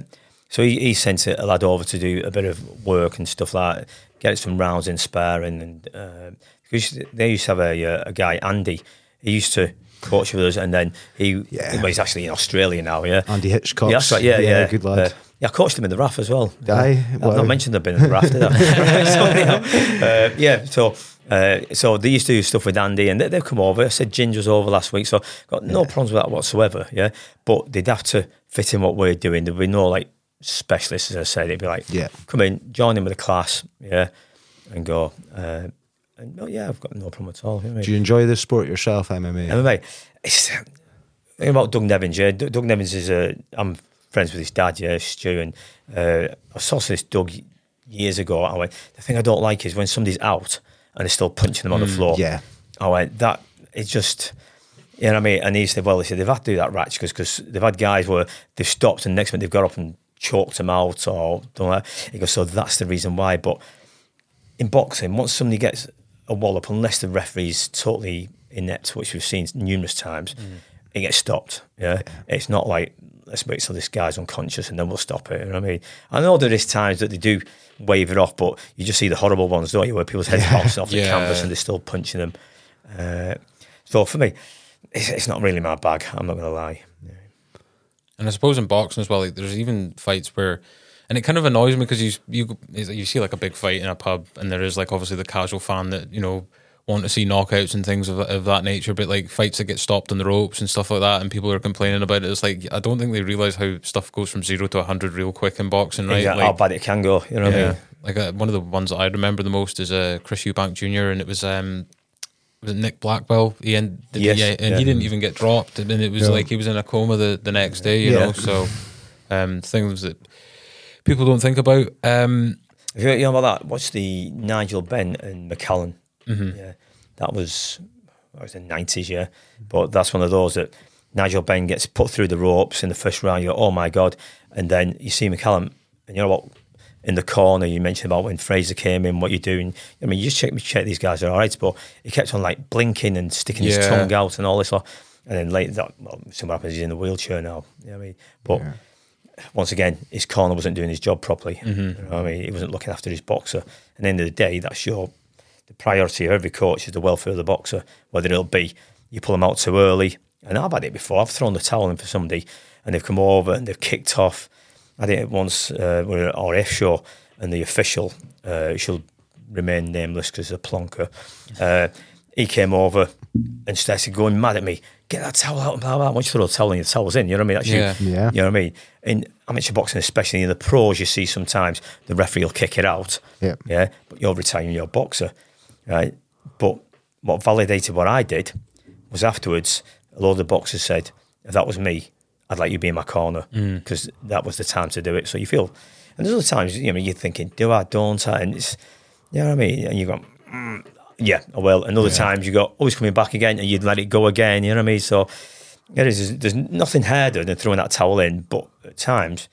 so he, he sent a, lad over to do a bit of work and stuff like that, get some rounds in sparring. And uh, because they used to have a, uh, a guy, Andy, he used to coach with us and then he, Yeah. well, he's actually in Australia now, yeah. Andy Hitchcock. Yeah, that's right. Yeah, yeah, good lad. Uh, yeah, I coached him in the RAF as well. Aye, I've not mentioned I've been in the RAF, did I? uh, yeah, so uh, so they used to do stuff with Andy, and they, they've come over. I said Ginger's over last week, so got no problems with that whatsoever. Yeah, but they'd have to fit in what we're doing. There'd be no like specialists, as I said. They'd be like, Yeah. come in, join in with the class, yeah, and go. Uh, and yeah, I've got no problem at all. You know I mean? Do you enjoy the sport yourself, MMA? MMA, it's uh, thing about Doug Nevins, yeah. Doug Nevins is a. I'm friends with his dad, yeah, Stu, and uh, I saw this Doug years ago. I went, the thing I don't like is when somebody's out and they're still punching them on the mm, floor. yeah. I went, that it's just. You know what I mean? And he said, well, he said, they've had to do that, Ratch, because they've had guys where they've stopped and next minute they've got up and choked them out or done that. He goes, so that's the reason why. But in boxing, once somebody gets a wallop, unless the referee's totally inept, which we've seen numerous times, it gets stopped. Yeah? It's not like, let's wait till this guy's unconscious and then we'll stop it. You know what I mean? I know there is times that they do wave it off, but you just see the horrible ones, don't you, where people's heads bounce off the Yeah. canvas and they're still punching them. Uh, so for me, it's, it's not really my bag. I'm not going to lie. And I suppose in boxing as well, like there's even fights where, and it kind of annoys me because you you you see like a big fight in a pub, and there is like obviously the casual fan that you know want to see knockouts and things of, of that nature, but like fights that get stopped on the ropes and stuff like that, and people are complaining about it. It's like I don't think they realize how stuff goes from zero to hundred real quick in boxing, right? Exactly Like, how bad it can go. You know what I yeah, mean? like uh, one of the ones that I remember the most is uh, Chris Eubank Jr. and it was um was it Nick Blackwell? He Yes, yeah, and yeah. he didn't even get dropped, and it was No. like he was in a coma the, the next day, you Yeah. know. So um, things that people don't think about. Um, If you, you know about that, watch the Nigel Benn and McClellan. Mm-hmm. Yeah, that was I was the nineties, yeah. But that's one of those that Nigel Benn gets put through the ropes in the first round. You go, oh my god! And then you see McClellan, and you know what? In the corner, you mentioned about when Fraser came in, what you're doing. I mean, you just check check these guys are all right, but he kept on like blinking and sticking his tongue out and all this. lot. And then later, that well, something happens. He's in the wheelchair now. You know what I mean? But once again, his corner wasn't doing his job properly. You know I mean, he wasn't looking after his boxer. And at the end of the day, that's your the priority of every coach is the welfare of the boxer. Whether it'll be you pull them out too early, and I've had it before. I've thrown the towel in for somebody, and they've come over and they've kicked off. I did it once. Uh, we were at RF show, and the official, uh, she'll remain nameless because a plonker. Uh, he came over and started going mad at me. Get that towel out and blah blah. Once you throw the towel in, the towel's in. You know what I mean? That's you. Yeah. Yeah. You know what I mean? In amateur boxing, especially in the pros, you see sometimes the referee will kick it out. Yeah. Yeah. But you're retiring your boxer, right? But what validated what I did was afterwards, a lot of the boxers said, if that was me, I'd like you to be in my corner because that was the time to do it. So you feel, and there's other times, you know, you're thinking, do I, don't I? And it's, you know what I mean? And you go, mm, yeah, I will. And other times you go, oh, he's coming back again, and you'd let it go again. You know what I mean? So it is. There's nothing harder than throwing that towel in, but at times,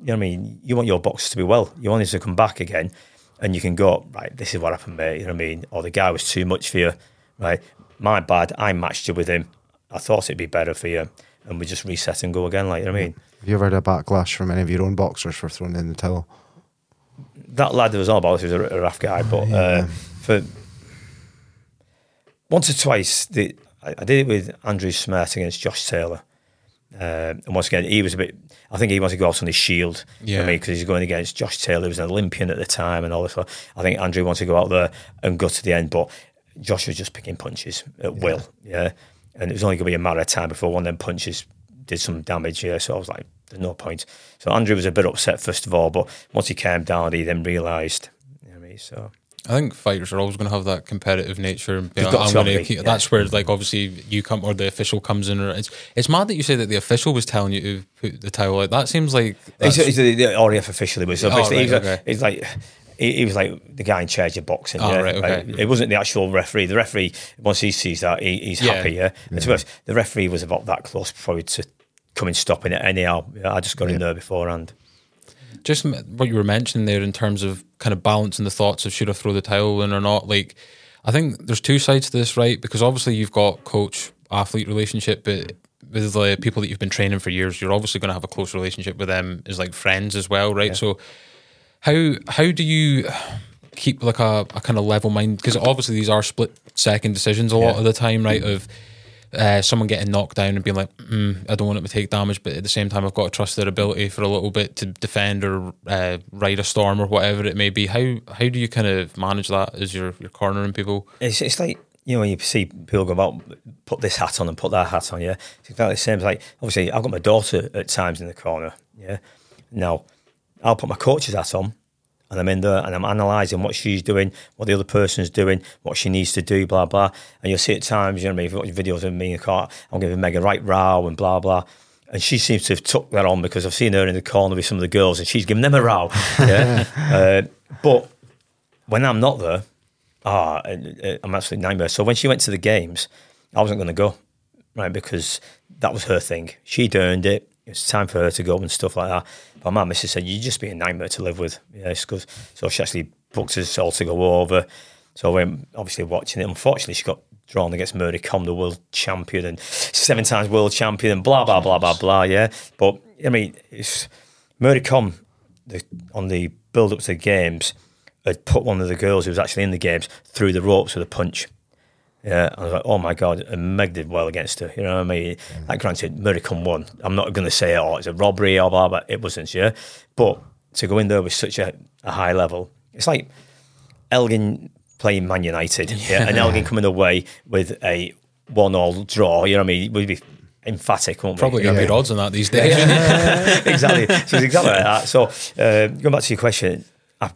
you know what I mean? You want your boxers to be well. You want him to come back again, and you can go right. This is what happened, mate. You know what I mean? Or the guy was too much for you, right? My bad. I matched you with him. I thought it'd be better for you, and we just reset and go again. Like you know what I mean? Have you ever had a backlash from any of your own boxers for throwing in the towel? that lad that was all about was a, a rough guy, but uh, for once or twice, the, I, I did it with Andrew Smith against Josh Taylor. Uh, and once again, he was a bit. I think he wanted to go out on his shield. Yeah. Yeah. because he's going against Josh Taylor, who was an Olympian at the time, and all this. I think Andrew wanted to go out there and go to the end, but Josh was just picking punches at will. Yeah, and it was only going to be a matter of time before one of them punches did some damage. Yeah, so I was like, there's no point. So Andrew was a bit upset first of all, but once he calmed down, he then realised. You know I mean? So I think fighters are always going to have that competitive nature. And be like, I'm gonna keep, yeah. That's where, mm-hmm. like, obviously you come or the official comes in. Or it's it's mad that you say that the official was telling you to put the towel out. That seems like he's, he's the, the RAF officially was so Oh, basically right, he's, okay. he's like. He, he was like the guy in charge of boxing. Oh, yeah? right, okay. Like, it wasn't the actual referee. The referee, once he sees that, he, he's Yeah. happy. Yeah. And to be mm. honest, the referee was about that close probably to coming stopping it anyhow. I just got in there beforehand. Just what you were mentioning there in terms of kind of balancing the thoughts of should I throw the towel in or not. Like, I think there's two sides to this, right? Because obviously you've got coach athlete relationship, but with the people that you've been training for years, you're obviously going to have a close relationship with them as like friends as well, right? So, how how do you keep like a, a kind of level mind? Because obviously these are split second decisions a lot Yeah. of the time, right? Of uh, someone getting knocked down and being like, mm, I don't want it to take damage, but at the same time, I've got to trust their ability for a little bit to defend or uh, ride a storm or whatever it may be. How how do you kind of manage that as you're, you're cornering people? It's, it's like you know when you see people go about put this hat on and put that hat on. Yeah, it's exactly the same. It's like obviously I've got my daughter at times in the corner. Yeah, now I'll put my coach's hat on, and I'm in there and I'm analysing what she's doing, what the other person's doing, what she needs to do, blah blah. And you'll see at times, you know, what I mean, if you watch videos of me in the car, I'm giving Meg a right row and blah blah. And she seems to have took that on because I've seen her in the corner with some of the girls, and she's giving them a row. Yeah, uh, but when I'm not there, ah, I'm absolutely nightmare. So when she went to the games, I wasn't going to go, right, because that was her thing. She'd earned it. It's time for her to go and stuff like that. But my missus said, you'd just be a nightmare to live with." Yeah, because so she actually booked us all to go over. So we're obviously watching it. Unfortunately, she got drawn against Mary Kom, the world champion and seven times world champion, and blah blah blah blah blah. Yeah, but I mean, it's Mary Kom the, on the build up to the games had put one of the girls who was actually in the games through the ropes with a punch. Yeah, I was like, oh my god, and Meg did well against her. You know what I mean? Mm. Like granted, Kom won. I'm not going to say, oh, it's a robbery or blah, blah. It wasn't, yeah. But to go in there with such a, a high level, it's like Elgin playing Man United, yeah, yeah and Elgin coming away with a one-all draw. You know what I mean? We'd be emphatic, won't we? Probably we? got yeah. odds on that these days. exactly. So it's exactly like that. So uh, going back to your question, I,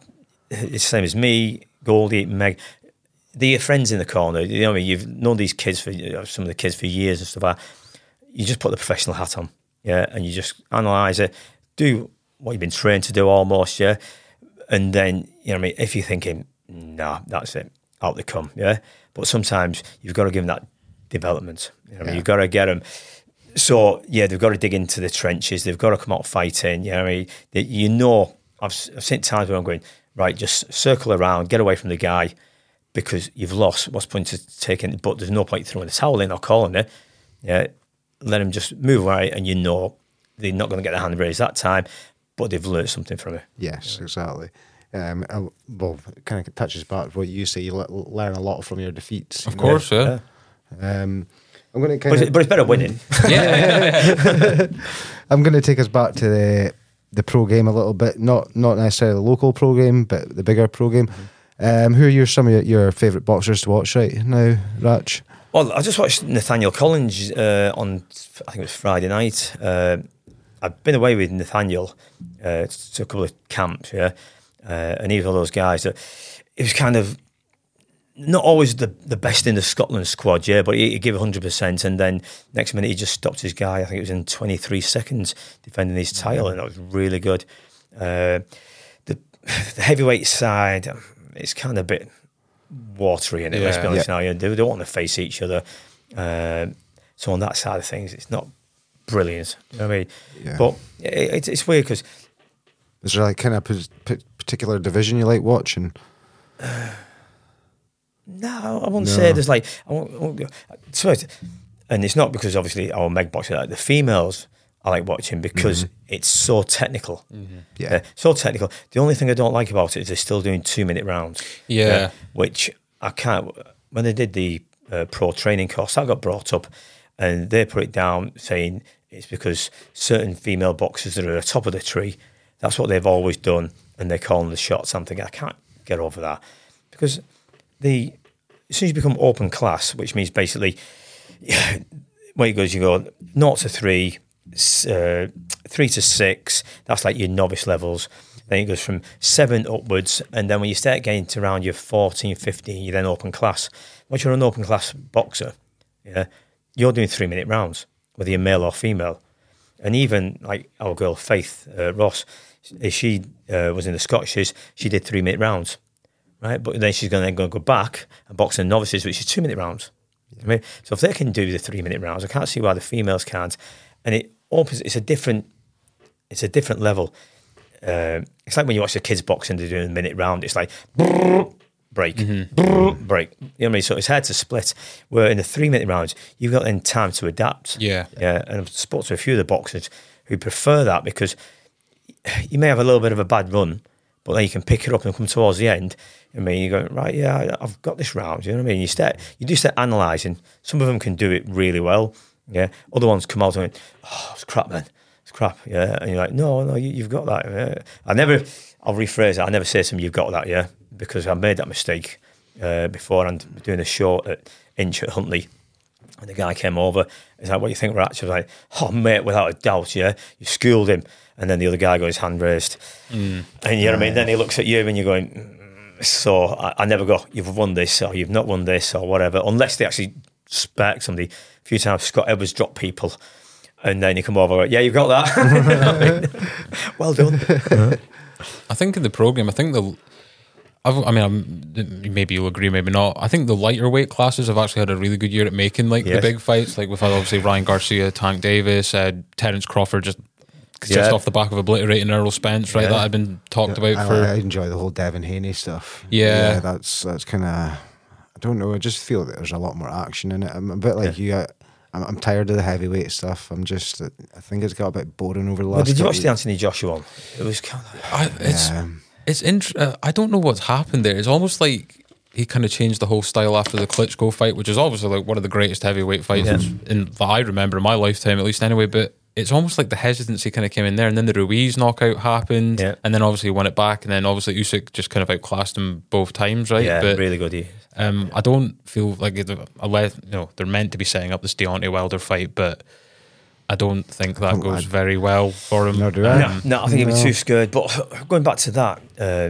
it's the same as me, Goldie, Meg they're friends in the corner. You know, I mean, you've known these kids for some of the kids for years and stuff like. That. You just put the professional hat on, yeah, and you just analyze it, do what you've been trained to do almost, yeah, and then you know, I mean, if you're thinking, nah, that's it, out they come, yeah, but sometimes you've got to give them that development. You know, I mean, you've got to get them. So yeah, they've got to dig into the trenches. They've got to come out fighting. You know, I mean, they, you know, I've, I've seen times where I'm going right, just circle around, get away from the guy because you've lost. What's the point of taking? But there's no point throwing the towel in or calling it. Yeah, let them just move away, and you know they're not going to get their hand raised that time, but they've learned something from it. Yes, exactly. Um, well, kind of touches back what you say. You learn a lot from your defeats. Of course, yeah. yeah. Um, I'm going to kind but, of, but it's better winning. yeah. I'm going to take us back to the the pro game a little bit. Not not necessarily the local pro game, but the bigger pro game. Mm-hmm. Um, who are your some of your, favourite boxers to watch right now, Ratch? Well, I just watched Nathaniel Collins uh, on I think it was Friday night. Uh, I've been away with Nathaniel uh, to a couple of camps, yeah, uh, and he was one of those guys that it was kind of not always the, the best in the Scotland squad, yeah, but he, he gave 100%. And then next minute, he just stopped his guy. I think it was in 23 seconds defending his title, and that was really good. Uh, the, the heavyweight side, it's kind of a bit watery in it. Yeah, let's be honest yeah. now. They don't want to face each other. Um, so on that side of things, it's not brilliant. You know what I mean? Yeah. But it, it's, it's weird because is there like kind of a particular division you like watching? Uh, no, I wouldn't no. say there's like. I won't, I won't and it's not because obviously our Meg boxing like the females I like watching because mm-hmm. it's so technical. Mm-hmm. Yeah. Uh, so technical. The only thing I don't like about it is they're still doing two minute rounds. Yeah. Uh, which I can't. When they did the uh, pro training course, that got brought up and they put it down saying it's because certain female boxers that are at the top of the tree, that's what they've always done and they're calling the shots. I'm thinking, I can't get over that because the as soon as you become open class, which means basically, yeah, where it goes, you go not to three uh, three to six, that's like your novice levels. Then it goes from seven upwards. And then when you start getting to around your 14, 15, you then open class. Once you're an open class boxer, yeah, you're doing three minute rounds, whether you're male or female. And even like our girl Faith uh, Ross, she uh, was in the Scotches, she did three minute rounds, right? But then she's going to go back and box in novices, which is two minute rounds. Yeah. I mean, so if they can do the three minute rounds, I can't see why the females can't. And it opposite. It's a different. It's a different level. Uh, it's like when you watch the kids boxing, they're doing a minute round. It's like break, mm-hmm. break. You know what I mean? So it's hard to split. Where in the three minute rounds, you've got then time to adapt. Yeah, yeah. And I've spoken to a few of the boxers who prefer that because you may have a little bit of a bad run, but then you can pick it up and come towards the end. I mean, you go right, yeah, I've got this round. You know what I mean? You start, you do start analysing. Some of them can do it really well. Yeah. Other ones come out and oh, it's crap, man. It's crap. Yeah. And you're like, no, no, you, have got that. Yeah. I never, I'll rephrase it. I never say to them, you've got that. Yeah. Because I made that mistake uh, before and doing a show at Insch at Huntly. And the guy came over. He's like, what do you think, Ratch? I was like, oh, mate, without a doubt. Yeah. You schooled him. and then the other guy got his hand raised, and you know what I mean. Then he looks at you, and you're going. "Mm." So I, I never go. You've won this, or you've not won this, or whatever, unless they actually spark somebody. A few times Scott Edwards dropped people, and then you come over. Like, Yeah, you've got that. well done. I think in the program, I think the. I've, I mean, I'm, maybe you'll agree, maybe not. I think the lighter weight classes have actually had a really good year at making like the big fights. Like we've had obviously Ryan Garcia, Tank Davis, uh, Terence Crawford, just just Yeah. off the back of obliterating Errol Spence, right? Yeah. That had been talked about I, for. I enjoy the whole Devin Haney stuff. Yeah. that's that's kind of. I don't know. I just feel that there's a lot more action in it. I'm a bit like you. I, I'm, I'm tired of the heavyweight stuff. I'm just. I think it's got a bit boring over the last. Well, did you watch couple the Anthony Joshua one? It was kind of. I, it's Yeah. it's int- uh, I don't know what's happened there. It's almost like he kind of changed the whole style after the Klitschko fight, which is obviously like one of the greatest heavyweight fights Yeah. in that I remember in my lifetime, at least anyway. But it's almost like the hesitancy kind of came in there, and then the Ruiz knockout happened, Yeah. and then obviously he won it back, and then obviously Usyk just kind of outclassed him both times, right? Yeah, but really good. Yeah. um, I don't feel like it, unless you know they're meant to be setting up this Deontay Wilder fight, but I don't think that Come goes on. very well for him. Nor do I. Um, No, I think he'd be too scared. But going back to that, uh,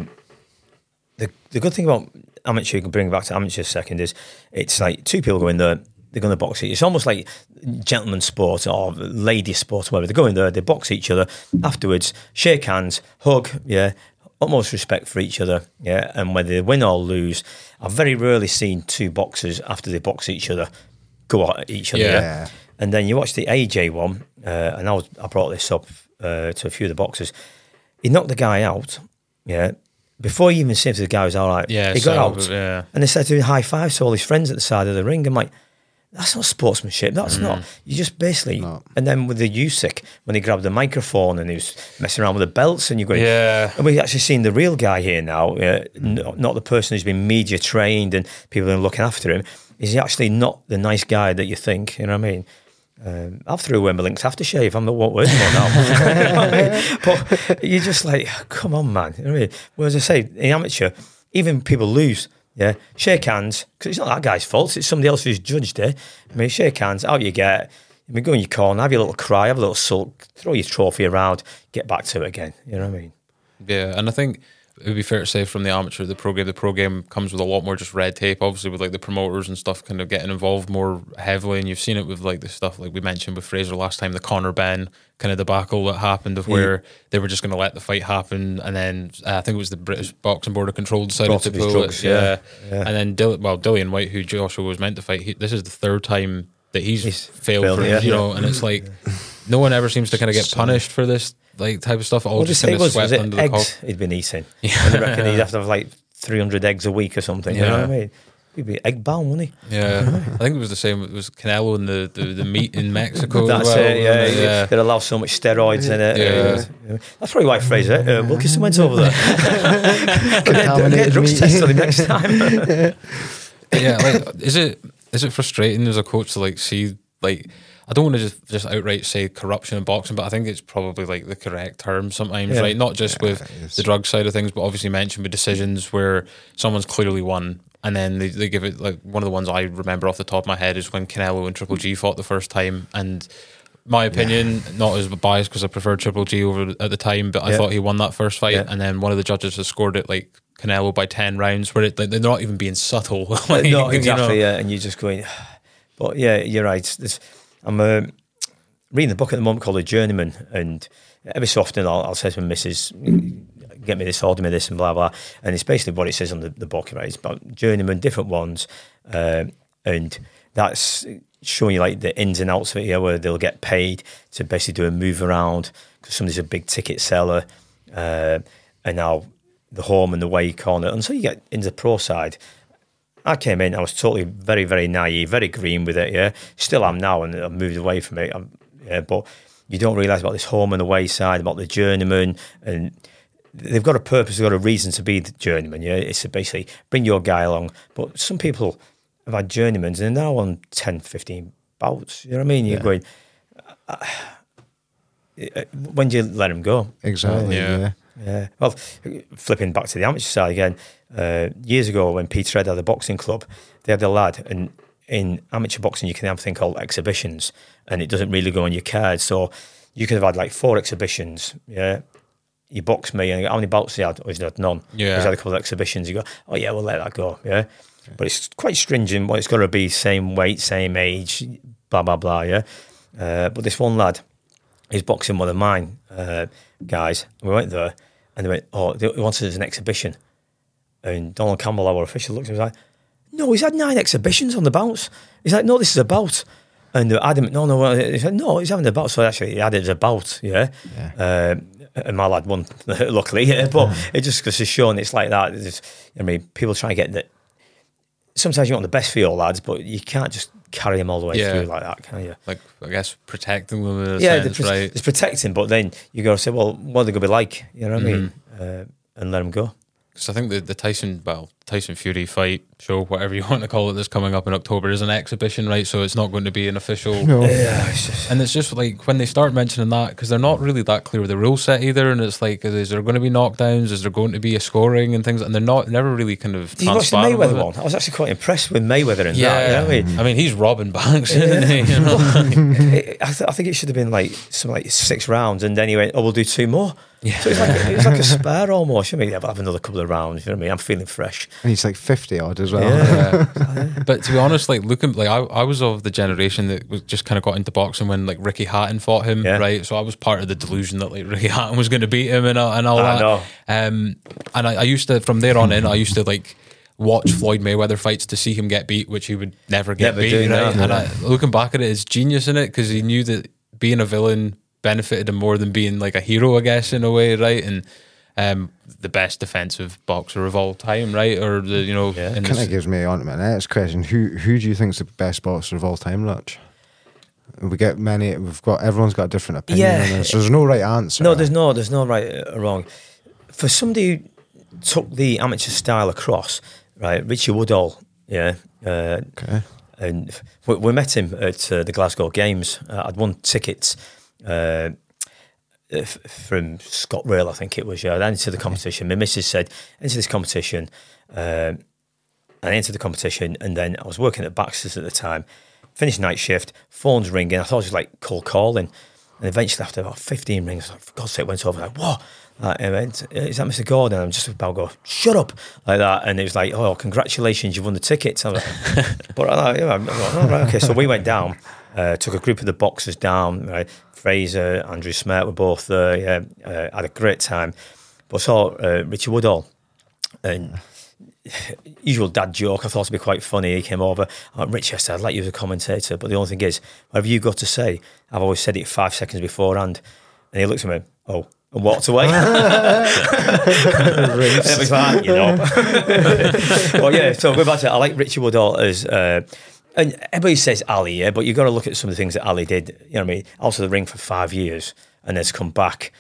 the the good thing about amateur, you can bring it back to amateur second, is it's like two people go in there, they're going to box it. It's almost like gentleman sport or lady sport, or whatever. They go in there, they box each other afterwards, shake hands, hug, yeah, utmost respect for each other, yeah. And whether they win or lose, I've very rarely seen two boxers after they box each other go at each other. Yeah. yeah? And then you watch the AJ one, uh, and I, was, I brought this up uh, to a few of the boxers. He knocked the guy out, yeah. Before he even said to the guy was all right, Yeah, he got so, out, yeah. and they said to him high five to all his friends at the side of the ring. I'm like, that's not sportsmanship. That's Mm. not. You just basically. No. And then with the Usyk, when he grabbed the microphone and he was messing around with the belts, and you're going, Yeah. And we've actually seen the real guy here now, uh, n- not the person who's been media trained and people are looking after him. Is he actually not the nice guy that you think? You know what I mean? Um, I've threw away my Lynx aftershave. I'm not what word more now. You know I mean? But you're just like, come on, man. You know what I mean? Whereas I say, in amateur, even people lose. Yeah, shake hands because it's not that guy's fault. It's somebody else who's judged it. I mean, shake hands. Out you get. I mean, go in your corner, have your little cry, have a little sulk, throw your trophy around, get back to it again. You know what I mean? Yeah, and I think it would be fair to say from the amateur to the pro game, the pro game comes with a lot more just red tape, obviously with like the promoters and stuff kind of getting involved more heavily. And you've seen it with like the stuff like we mentioned with Fraser last time, the Conor Benn kind of debacle that happened of where they were just going to let the fight happen, and then uh, I think it was the British Boxing Board of Control decided Brought to pull drugs, it. yeah, yeah. and then Dill- well Dillian Whyte, who Joshua was meant to fight, he, this is the third time that he's, He's failed, failed for, yeah. you know, and it's like. No one ever seems to kind of get punished for this like type of stuff. It all What just say kind of was, swept was it under the eggs he'd been eating? And they reckon he'd have to have like 300 eggs a week or something. You know what I mean? He'd be egg bound, wouldn't he? Yeah, I think it was the same. It was Canelo and the, the, the meat in Mexico. That's well, it, yeah. wasn't it? yeah. They'd allow so much steroids in it. Yeah. Uh, That's probably why Fraser uh, Wilkinson went over there. get, get drugs meat. tested on him next time. yeah. Like, is it is it frustrating as a coach to like see like I don't want to just just outright say corruption in boxing, but I think it's probably like the correct term sometimes, Yeah. right? Not just with the drug side of things, but obviously mentioned with decisions where someone's clearly won. And then they, they give it like one of the ones I remember off the top of my head is when Canelo and Triple G fought the first time, and my opinion, not as biased because I preferred Triple G over at the time, but I Yeah. thought he won that first fight, Yeah. and then one of the judges has scored it like Canelo by ten rounds, where it, like, they're not even being subtle. like, no, you exactly. know. Yeah, and you're just going. But yeah, you're right. There's, I'm uh, reading the book at the moment called The Journeyman, and every so often I'll, I'll say to my missus, "Get me this, order me this," and blah blah. And it's basically what it says on the, the book, right? It's about journeyman, different ones, uh, and that's showing you like the ins and outs of it. Yeah, where they'll get paid to basically do a move around because somebody's a big ticket seller, uh, and now the home and the way corner. And so you get into the pro side, I came in, I was totally very, very naive, very green with it, yeah. Still am now, and I've moved away from it. I'm, yeah, but you don't realise about this home and away side, about the journeyman, and they've got a purpose, they've got a reason to be the journeyman, yeah. It's to basically bring your guy along. But some people have had journeymans and they're now on 10, 15 bouts, you know what I mean? You're Yeah. going, uh, uh, when do you let them go? Exactly. Yeah. Yeah. Yeah. Well, flipping back to the amateur side again, uh, years ago when Peter Red had a boxing club, they had a lad, and in amateur boxing you can have a thing called exhibitions, and it doesn't really go on your card. So you could have had like four exhibitions. Yeah, you box me, and how many bouts he had? Oh, he's had none. Yeah. he's had a couple of exhibitions. You go, oh yeah, we'll let that go. Yeah, but it's quite stringent. Well, it's got to be same weight, same age, blah blah blah. Yeah, uh, but this one lad, he's boxing one of mine uh, guys. We went there, and they went, oh, they wanted it as an exhibition. And Donald Campbell, our official, looked at me and was like, no, he's had nine exhibitions on the bounce. He's like, no, this is a bout. And they're adamant, no, no, he said, no, he's having a bout. So actually, he had it as a bout, yeah. Uh, and my lad won, luckily. Yeah. But it just goes to show, and it's like that. It's, I mean, people try to get that. Sometimes you want the best for your lads, but you can't just carry them all the way Yeah. through like that, can you? Like I guess protecting them yeah, sense, the, right? it's protecting, but then you got to say, well, what are they going to be like? You know what I mean? Mm-hmm. Uh, and let them go. Because I think the, the Tyson, well, Tyson Fury fight show, whatever you want to call it, that's coming up in October is an exhibition, right? So it's not going to be an official. No. Yeah, it's just, And it's just like when they start mentioning that, because they're not really that clear with the rule set either. And it's like, is there going to be knockdowns? Is there going to be a scoring and things? And they're not, never really kind of. Did you watch the Mayweather it. one? I was actually quite impressed with Mayweather and Yeah, that. You know what I mean? I mean, he's robbing banks, isn't he? You know? It- I, th- I think it should have been like some like six rounds, and then he went, "Oh, we'll do two more." Yeah. So it's like it was like a spare almost. You know, yeah, but have another couple of rounds. You know what I mean? I'm feeling fresh. And he's like 50 odd as well. Yeah. but to be honest, like looking, like I, I was of the generation that was just kind of got into boxing when like Ricky Hatton fought him, Yeah. right? So I was part of the delusion that like Ricky Hatton was going to beat him and, all- and all I that. know. Um, and I, I used to, from there on in, I used to like watch Floyd Mayweather fights to see him get beat, which he would never get Never beat. do, right? no. And I, looking back at it, it's genius in it because he knew that being a villain benefited him more than being like a hero, I guess, in a way, right? And um, the best defensive boxer of all time, right? Or the you know, Yeah. Kind of gives me on to my next question. Who who do you think's the best boxer of all time, Ratch? We get many. We've got everyone's got a different opinion Yeah. on this. There's no right answer. No, there's no, there's no right or wrong. For somebody who took the amateur style across, right? Richie Woodhall, yeah, uh, Okay. and we, we met him at uh, the Glasgow Games. Uh, I'd won tickets uh, from ScotRail, I think it was. Yeah, I entered the competition. My missus said, "Enter this competition." Um, I entered the competition, and then I was working at Baxter's at the time. Finished night shift, phone's ringing. I thought it was like cold calling, and eventually after about fifteen rings, I was like, for God's sake, went over like, "What?" Like, I went, is that Mr. Gordon? I'm just about to go, shut up, like that. And it was like, oh, congratulations, you've won the tickets. Like, but I, yeah, I'm like, oh, right, okay. So we went down, uh, took a group of the boxers down. Right? Fraser, Andrew Smith were both there. Yeah, uh, had a great time. But I saw uh, Richie Woodhall, and usual dad joke. I thought it'd be quite funny. He came over. Uh, Richie, I said, I'd like you as a commentator, but the only thing is, whatever you got to say, I've always said it five seconds beforehand. And he looked at me, oh, and walked away. it was like, you know. well, yeah, so going back to it, I like Richie Woodhall as. Uh, and everybody says Ali, yeah, but you've got to look at some of the things that Ali did. You know what I mean? Also, the ring for five years and then to come back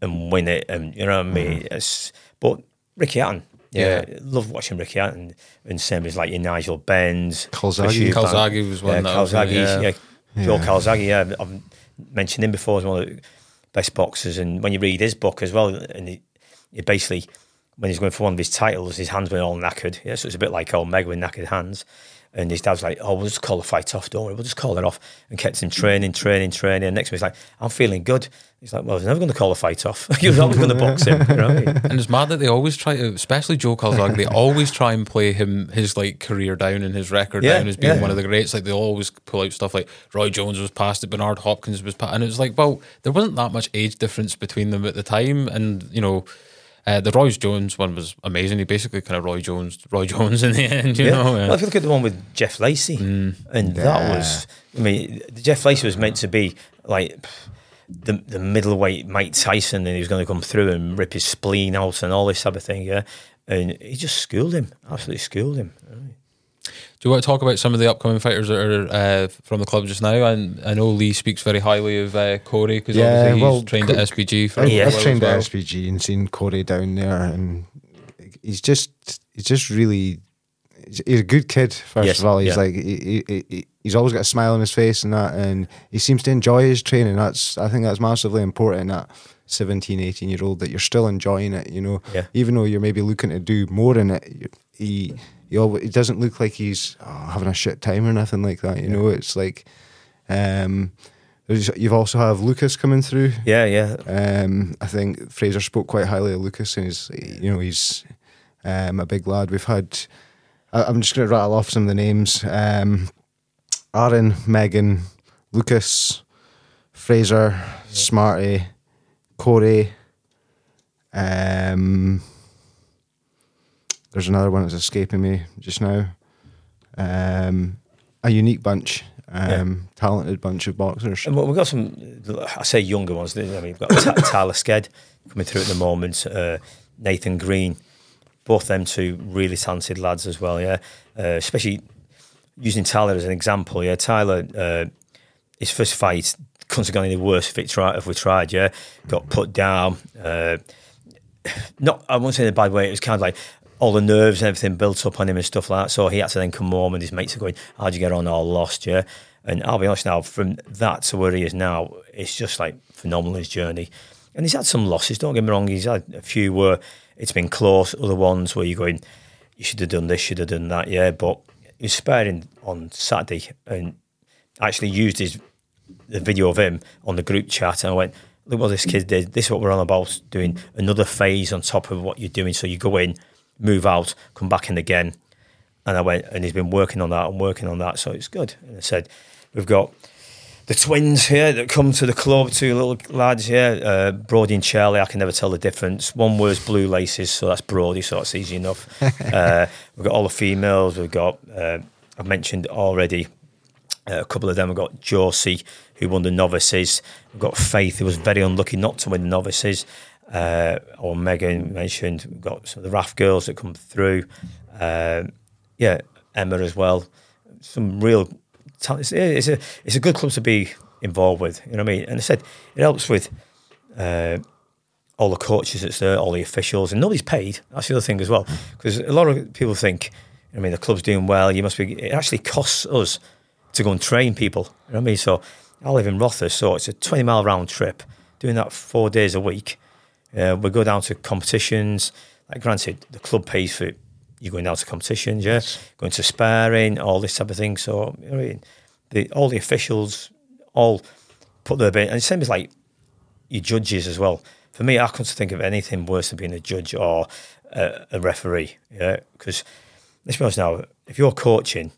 and win it. And you know what I mean? It's, but Ricky Hatton, yeah, Yeah. love watching Ricky Hatton. And same as like your Nigel Benns, Calzaghe. Chris Eubank. Calzaghe was one yeah, that was, uh, yeah. yeah. Joe Calzaghe, yeah, I've mentioned him before as one of the best boxers. And when you read his book as well, and he, he basically, when he's going for one of his titles, his hands were all knackered. Yeah, so it's a bit like old Meg with knackered hands. And his dad's like, "Oh, we'll just call the fight off. Don't worry, we'll just call it off." And kept him training, training, training. And next week, he's like, "I'm feeling good." He's like, "Well, I was never going to call the fight off. he was always going to box him." You know what I mean? And it's mad that they always try to, especially Joe Calzaghe, they always try and play him his like career down and his record Yeah, down as being yeah. one of the greats. Like they always pull out stuff like Roy Jones was past it, Bernard Hopkins was past, and it was like, well, there wasn't that much age difference between them at the time, and you know. Uh, the Roy Jones one was amazing. He basically kind of Roy Jones, Roy Jones in the end, you Yeah. know. Well, if you look at the one with Jeff Lacy, and that was, I mean, Jeff Lacy was meant to be like the the middleweight Mike Tyson, and he was going to come through and rip his spleen out and all this type of thing, yeah. And he just schooled him, absolutely schooled him. Do you want to talk about some of the upcoming fighters that are uh, from the club just now? And I know Lee speaks very highly of uh, Corey because Yeah, obviously he's well, trained Co- at SPG for I've, Yeah. I've trained as at. SPG and seen Corey down there, and he's just he's just really he's he's a good kid. First Yes, of all, he's yeah. like he, he, he, he's always got a smile on his face and that, and he seems to enjoy his training. That's I think that's massively important. That 17, 18 year old that you're still enjoying it. You know, Yeah. even though you're maybe looking to do more in it, he he always, he doesn't look like he's oh, having a shit time or nothing like that. You know, it's like. um you've also have Lucas coming through. Yeah, yeah. Um, I think Fraser spoke quite highly of Lucas, and he's you know he's um, a big lad. We've had. I, I'm just going to rattle off some of the names: um, Aaron, Megan, Lucas, Fraser, Smarty, Corey. Um, there's another one that's escaping me just now. Um, a unique bunch, um, talented bunch of boxers. And we've got some, I say younger ones. I mean, we've got Tyler Sked coming through at the moment, uh, Nathan Green, both them two really talented lads as well. Yeah, uh, especially using Tyler as an example. Yeah, Tyler, uh, his first fight couldn't have gone any worse if it tried. If we tried, yeah, got put down. Uh, not, I won't say in a bad way. It was kind of like all the nerves and everything built up on him and stuff like that. So he had to then come home and his mates are going, How'd you get on? All lost, yeah. And I'll be honest now, from that to where he is now, it's just like phenomenal his journey. And he's had some losses, don't get me wrong. He's had a few where it's been close, other ones where you're going, You should have done this, should have done that, yeah. But he was sparring on Saturday and actually used his the video of him on the group chat and I went, Look what this kid did. This is what we're on about doing another phase on top of what you're doing. So you go in, move out, come back in again. And I went, and he's been working on that and working on that. So it's good. And I said, we've got the twins here that come to the club, two little lads here, uh, Brody and Charlie. I can never tell the difference. One wears blue laces, so that's Brody, so that's easy enough. uh, we've got all the females. We've got, uh, I've mentioned already, uh, a couple of them. We've got Josie, who won the novices. We've got Faith, who was very unlucky not to win the novices. Uh, or Megan mentioned, we've got some of the RAF girls that come through. Um, yeah, Emma as well. Some real talent. It's, a it's a good club to be involved with. You know what I mean? And I said it helps with uh, all the coaches that's there, all the officials, and nobody's paid. That's the other thing as well, because a lot of people think, I mean, the club's doing well. You must be. It actually costs us to go and train people. You know what I mean? So I live in Rothes, so it's a twenty mile round trip. Doing that four days a week. Uh, we go down to competitions. Like granted, the club pays for you going down to competitions, yeah, going to sparring, all this type of thing. So you know, what I mean, the, all the officials all put their bit, and same as like your judges as well. For me, I couldn't think of anything worse than being a judge or a, a referee. Yeah, because let's be honest now, if you're coaching,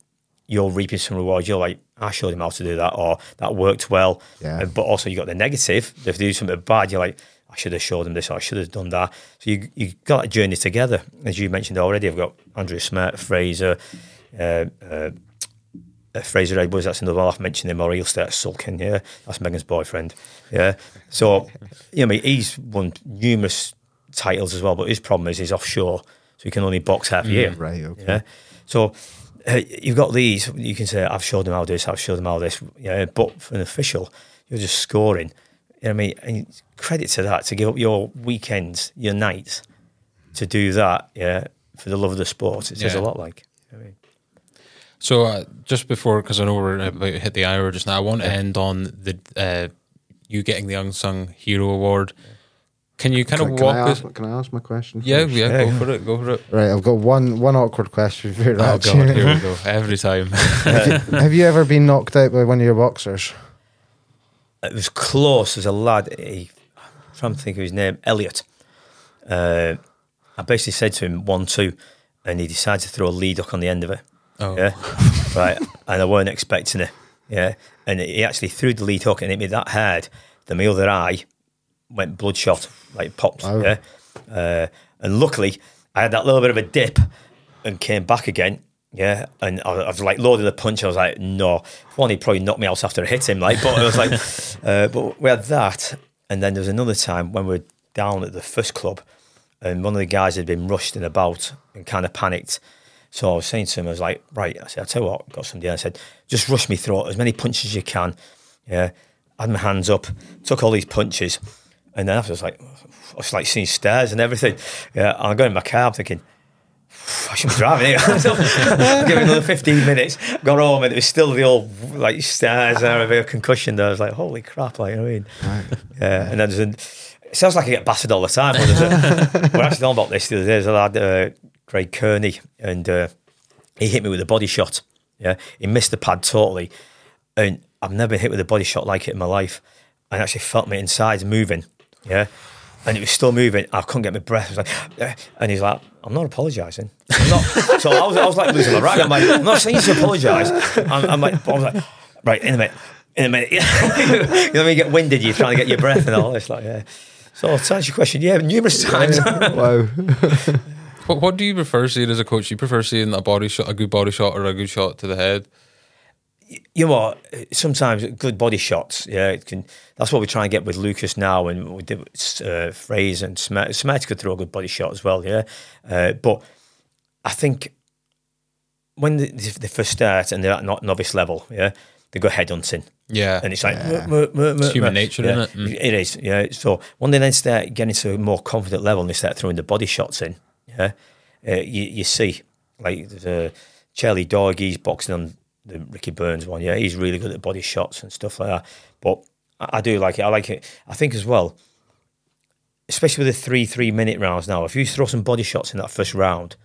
you're reaping some rewards. You're like, I showed him how to do that, or that worked well. Yeah. But also, you got the negative. If they do something bad, you're like, I should have showed them this, or I should have done that. So you you got a journey together, as you mentioned already. I've got Andrew Smith, Fraser, uh, uh, uh, Fraser Edwards. That's another one. I've mentioned him, or he'll start sulking. Yeah, that's Megan's boyfriend. Yeah. So you know, I he's won numerous titles as well, but his problem is he's offshore, so he can only box half a year. right, okay. Yeah. So uh, you've got these. You can say, "I've showed them how this. I've showed them how this." Yeah. But for an official, you're just scoring. You know what I mean? And credit to that to give up your weekends, your nights, to do that. Yeah. For the love of the sport, it says Yeah. a lot. Like. you know what I mean? So uh, just before, because I know we're about to hit the hour just now, I want to end on the uh, you getting the Unsung Hero Award. Can you kind Can, of can walk I us? ask, can I ask my question? Yeah, first? yeah, Yeah. go for it, go for it. Right, I've got one one awkward question for you. Oh god, here we go. Every time. Have you ever been knocked out by one of your boxers? It was close. There's a lad. He, I'm trying to think of his name. Elliot. Uh, I basically said to him one two, and he decided to throw a lead hook on the end of it. Oh. Yeah, right. And I weren't expecting it. Yeah, and he actually threw the lead hook and hit me that hard that my other eye went bloodshot, like popped. Wow. Yeah, uh, and luckily I had that little bit of a dip and came back again. Yeah, and I, I was like loaded the punch. I was like, no, one he probably knocked me out after I hit him. Like, but I was like, uh, but we had that, and then there was another time when we were down at the first club, and one of the guys had been rushed in about and kind of panicked. So I was saying to him, I was like, right, I said, I'll tell you what, got somebody. I said, just rush me through as many punches as you can. Yeah, I had my hands up, took all these punches, and then after I was like, I was like seeing stairs and everything. Yeah, and I got in my car, I'm thinking. I should be driving here. give it another 15 minutes. Got home and it was still the old like stairs and a bit of concussion there. I was like, holy crap, like, you know what I mean? Yeah. And then there's an, it sounds like I get battered all the time. But there's a, we're actually talking about this the other day. There's a lad, uh, Greg Kearney, and uh, he hit me with a body shot. Yeah. He missed the pad totally. And I've never been hit with a body shot like it in my life. I actually felt my insides moving. Yeah. And it was still moving. I couldn't get my breath. I was like, "Eh." and he's like, I'm not apologising. So I was, I was like losing my rag. I'm like, I'm not saying you to apologise. I'm, I'm like, I was like, right, in a minute, in a minute. you know when you get winded, you're trying to get your breath and all this. Like, yeah. So to answer your question, yeah, numerous times. wow. What, what do you prefer seeing as a coach? Do you prefer seeing a body shot, a good body shot, or a good shot to the head? You know what? Sometimes good body shots. Yeah, it can. That's what we try and get with Lucas now, and we did with uh, Fraser and Smet. Smet could throw a good body shot as well. Yeah, uh, but I think when they, they first start and they're at not novice level, yeah, they go head hunting. Yeah, And it's like Yeah. "Muh, muh, muh, It's human nature, yeah. isn't it? Mm. It is, yeah. So when they then start getting to a more confident level and they start throwing the body shots in, yeah, uh, you, you see like the. a Charlie Dog, he's boxing on the Ricky Burns one, yeah, he's really good at body shots and stuff like that. But I, I do like it. I like it. I think as well, especially with the three three minute rounds now, if you throw some body shots in that first round,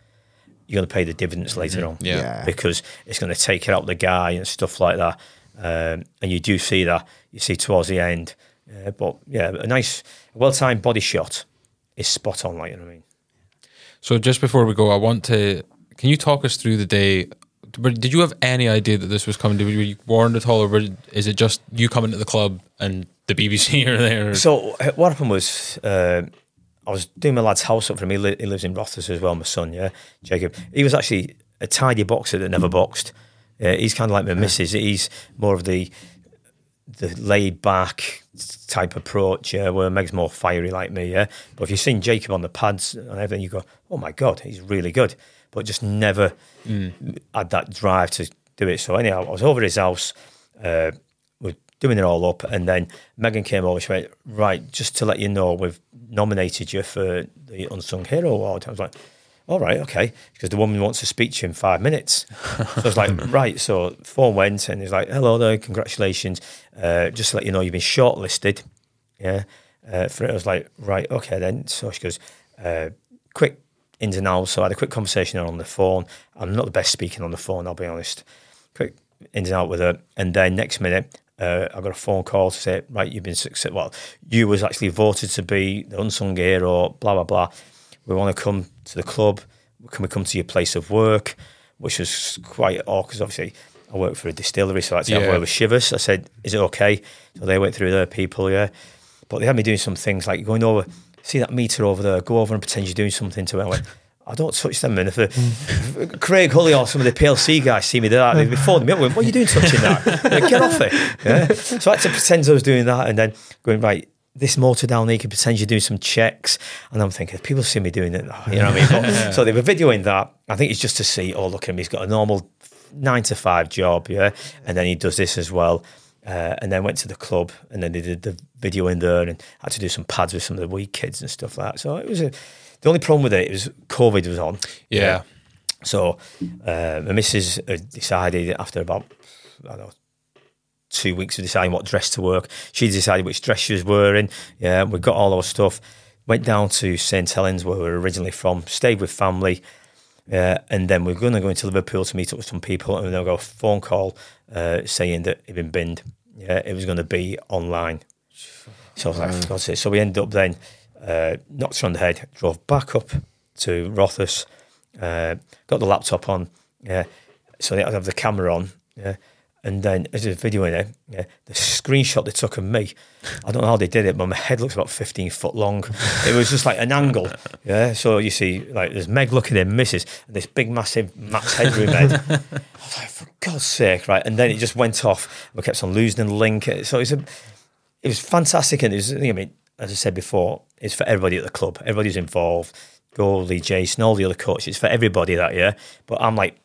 you're going to pay the dividends later on Yeah. Yeah. because it's going to take it out the guy and stuff like that. Um, and you do see that. You see towards the end. Uh, but yeah, a nice, well timed body shot is spot on, like you know what I mean. So just before we go, I want to. Can you talk us through the day? But Did you have any idea that this was coming? Were you warned at all, or is it just you coming to the club and the BBC are there? So uh, what happened was uh, I was doing my lad's house up for him. He, li- he lives in Rothes as well. My son, yeah, Jacob. He was actually a tidy boxer that never boxed. Uh, he's kind of like my missus. He's more of the the laid back type approach, yeah, where Meg's more fiery like me, yeah. But if you've seen Jacob on the pads and everything, you go, oh my god, he's really good. But just never had that drive to do it. So anyhow, I was over his house. Uh, we're doing it all up, and then Megan came over. She went, "Right, just to let you know, we've nominated you for the Unsung Hero Award." I was like, "All right, okay," because the woman wants to speak to you in five minutes. so I was like, "Right." So phone went, and he's like, "Hello there, congratulations. Uh, just to let you know, you've been shortlisted." Yeah, uh, for it, I was like, "Right, okay then." So she goes, uh, "Quick." Ins and outs. So I had a quick conversation on the phone. I'm not the best speaking on the phone, I'll be honest. Quick ins and out with her, and then next minute, uh, I got a phone call to say, right, you've been successful. Well, you was actually voted to be the unsung hero. Blah blah blah. We want to come to the club. Can we come to your place of work? Which was quite awkward because obviously I work for a distillery, so I had to have a with Chivas. I said, is it okay? So they went through their people, yeah. But they had me doing some things like going over, see that meter over there, go over and pretend you're doing something to it. I went, I don't touch them, man. If, uh, if Craig Hulley or some of the PLC guys see me do that, they'd be phoning me up, going, what are you doing touching that? Like, Get off it. Yeah? So I had to pretend I was doing that and then going, right, this motor down there, you can pretend you're doing some checks. And I'm thinking, if people see me doing it, you know what I mean? But, so they were videoing that. I think it's just to see, oh, look at him, he's got a normal nine to five job, yeah. And then he does this as well. Uh, and then went to the club, and then they did the video in there, and had to do some pads with some of the wee kids and stuff like that. So it was a. The only problem with it was COVID was on. yeah. So uh, my missus decided after about I don't know two weeks of deciding what dress to work, she decided which dress she was wearing. Yeah, we got all our stuff. Went down to St Helens where we were originally from. Stayed with family. Uh, and then we're going to go into Liverpool to meet up with some people, and then I got a phone call uh, saying that it'd been binned. Yeah, it was going to be online. So I was like, for God's sake. So we ended up then, uh, knocked her on the head, drove back up to Rothes, uh, got the laptop on, yeah. So I have the camera on, yeah. And then as a video in there, yeah, the screenshot they took of me, I don't know how they did it, but my head looks about 15 foot long. It was just like an angle, yeah. So you see, like, there's Meg looking at Mrs. and this big, massive Max Headroom head. I was like, for God's sake, right? And then it just went off. We kept on losing the link. So it's a, it was fantastic, and it was. I mean, as I said before, it's for everybody at the club. Everybody's involved. Goldie, Jason, all the other coaches. It's for everybody that year. But I'm like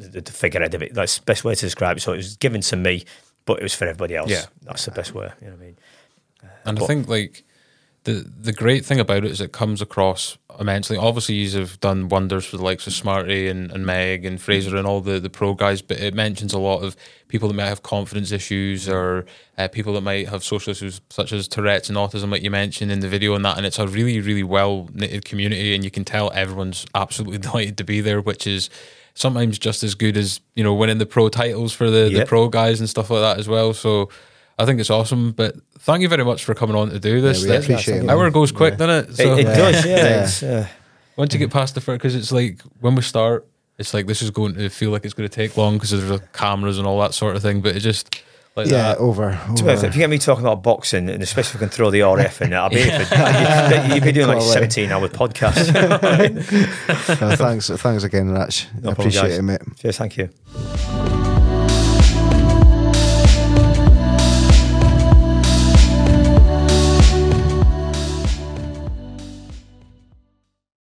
the, the figurehead of it. That's the best way to describe it. So it was given to me, but it was for everybody else. Yeah. that's the best way. You know what I mean? And I think like the the great thing about it is it comes across immensely. Obviously, you have done wonders for the likes of Smarty and, and Meg and Fraser and all the, the pro guys, but it mentions a lot of people that might have confidence issues or uh, people that might have social issues such as Tourette's and autism, like you mentioned in the video, and that. And it's a really, really well knitted community, and you can tell everyone's absolutely delighted to be there, which is sometimes just as good as you know winning the pro titles for the, the pro guys and stuff like that as well. So I think it's awesome. But thank you very much for coming on to do this. we The appreciate it, Hour goes quick, Yeah. doesn't it? So it, it does, yeah. Yeah. It's, uh, once you get past the first, because it's like when we start, it's like this is going to feel like it's going to take long because there's the cameras and all that sort of thing. But it just like Yeah, that. over. to be over. if you get me talking about boxing, and especially if we can throw the RF in, I'll be here for, you'd, you'd be doing like Quite 17 hour podcast. Uh, thanks, thanks again, Ratch. No problem, appreciate guys. it, mate. Cheers, thank you.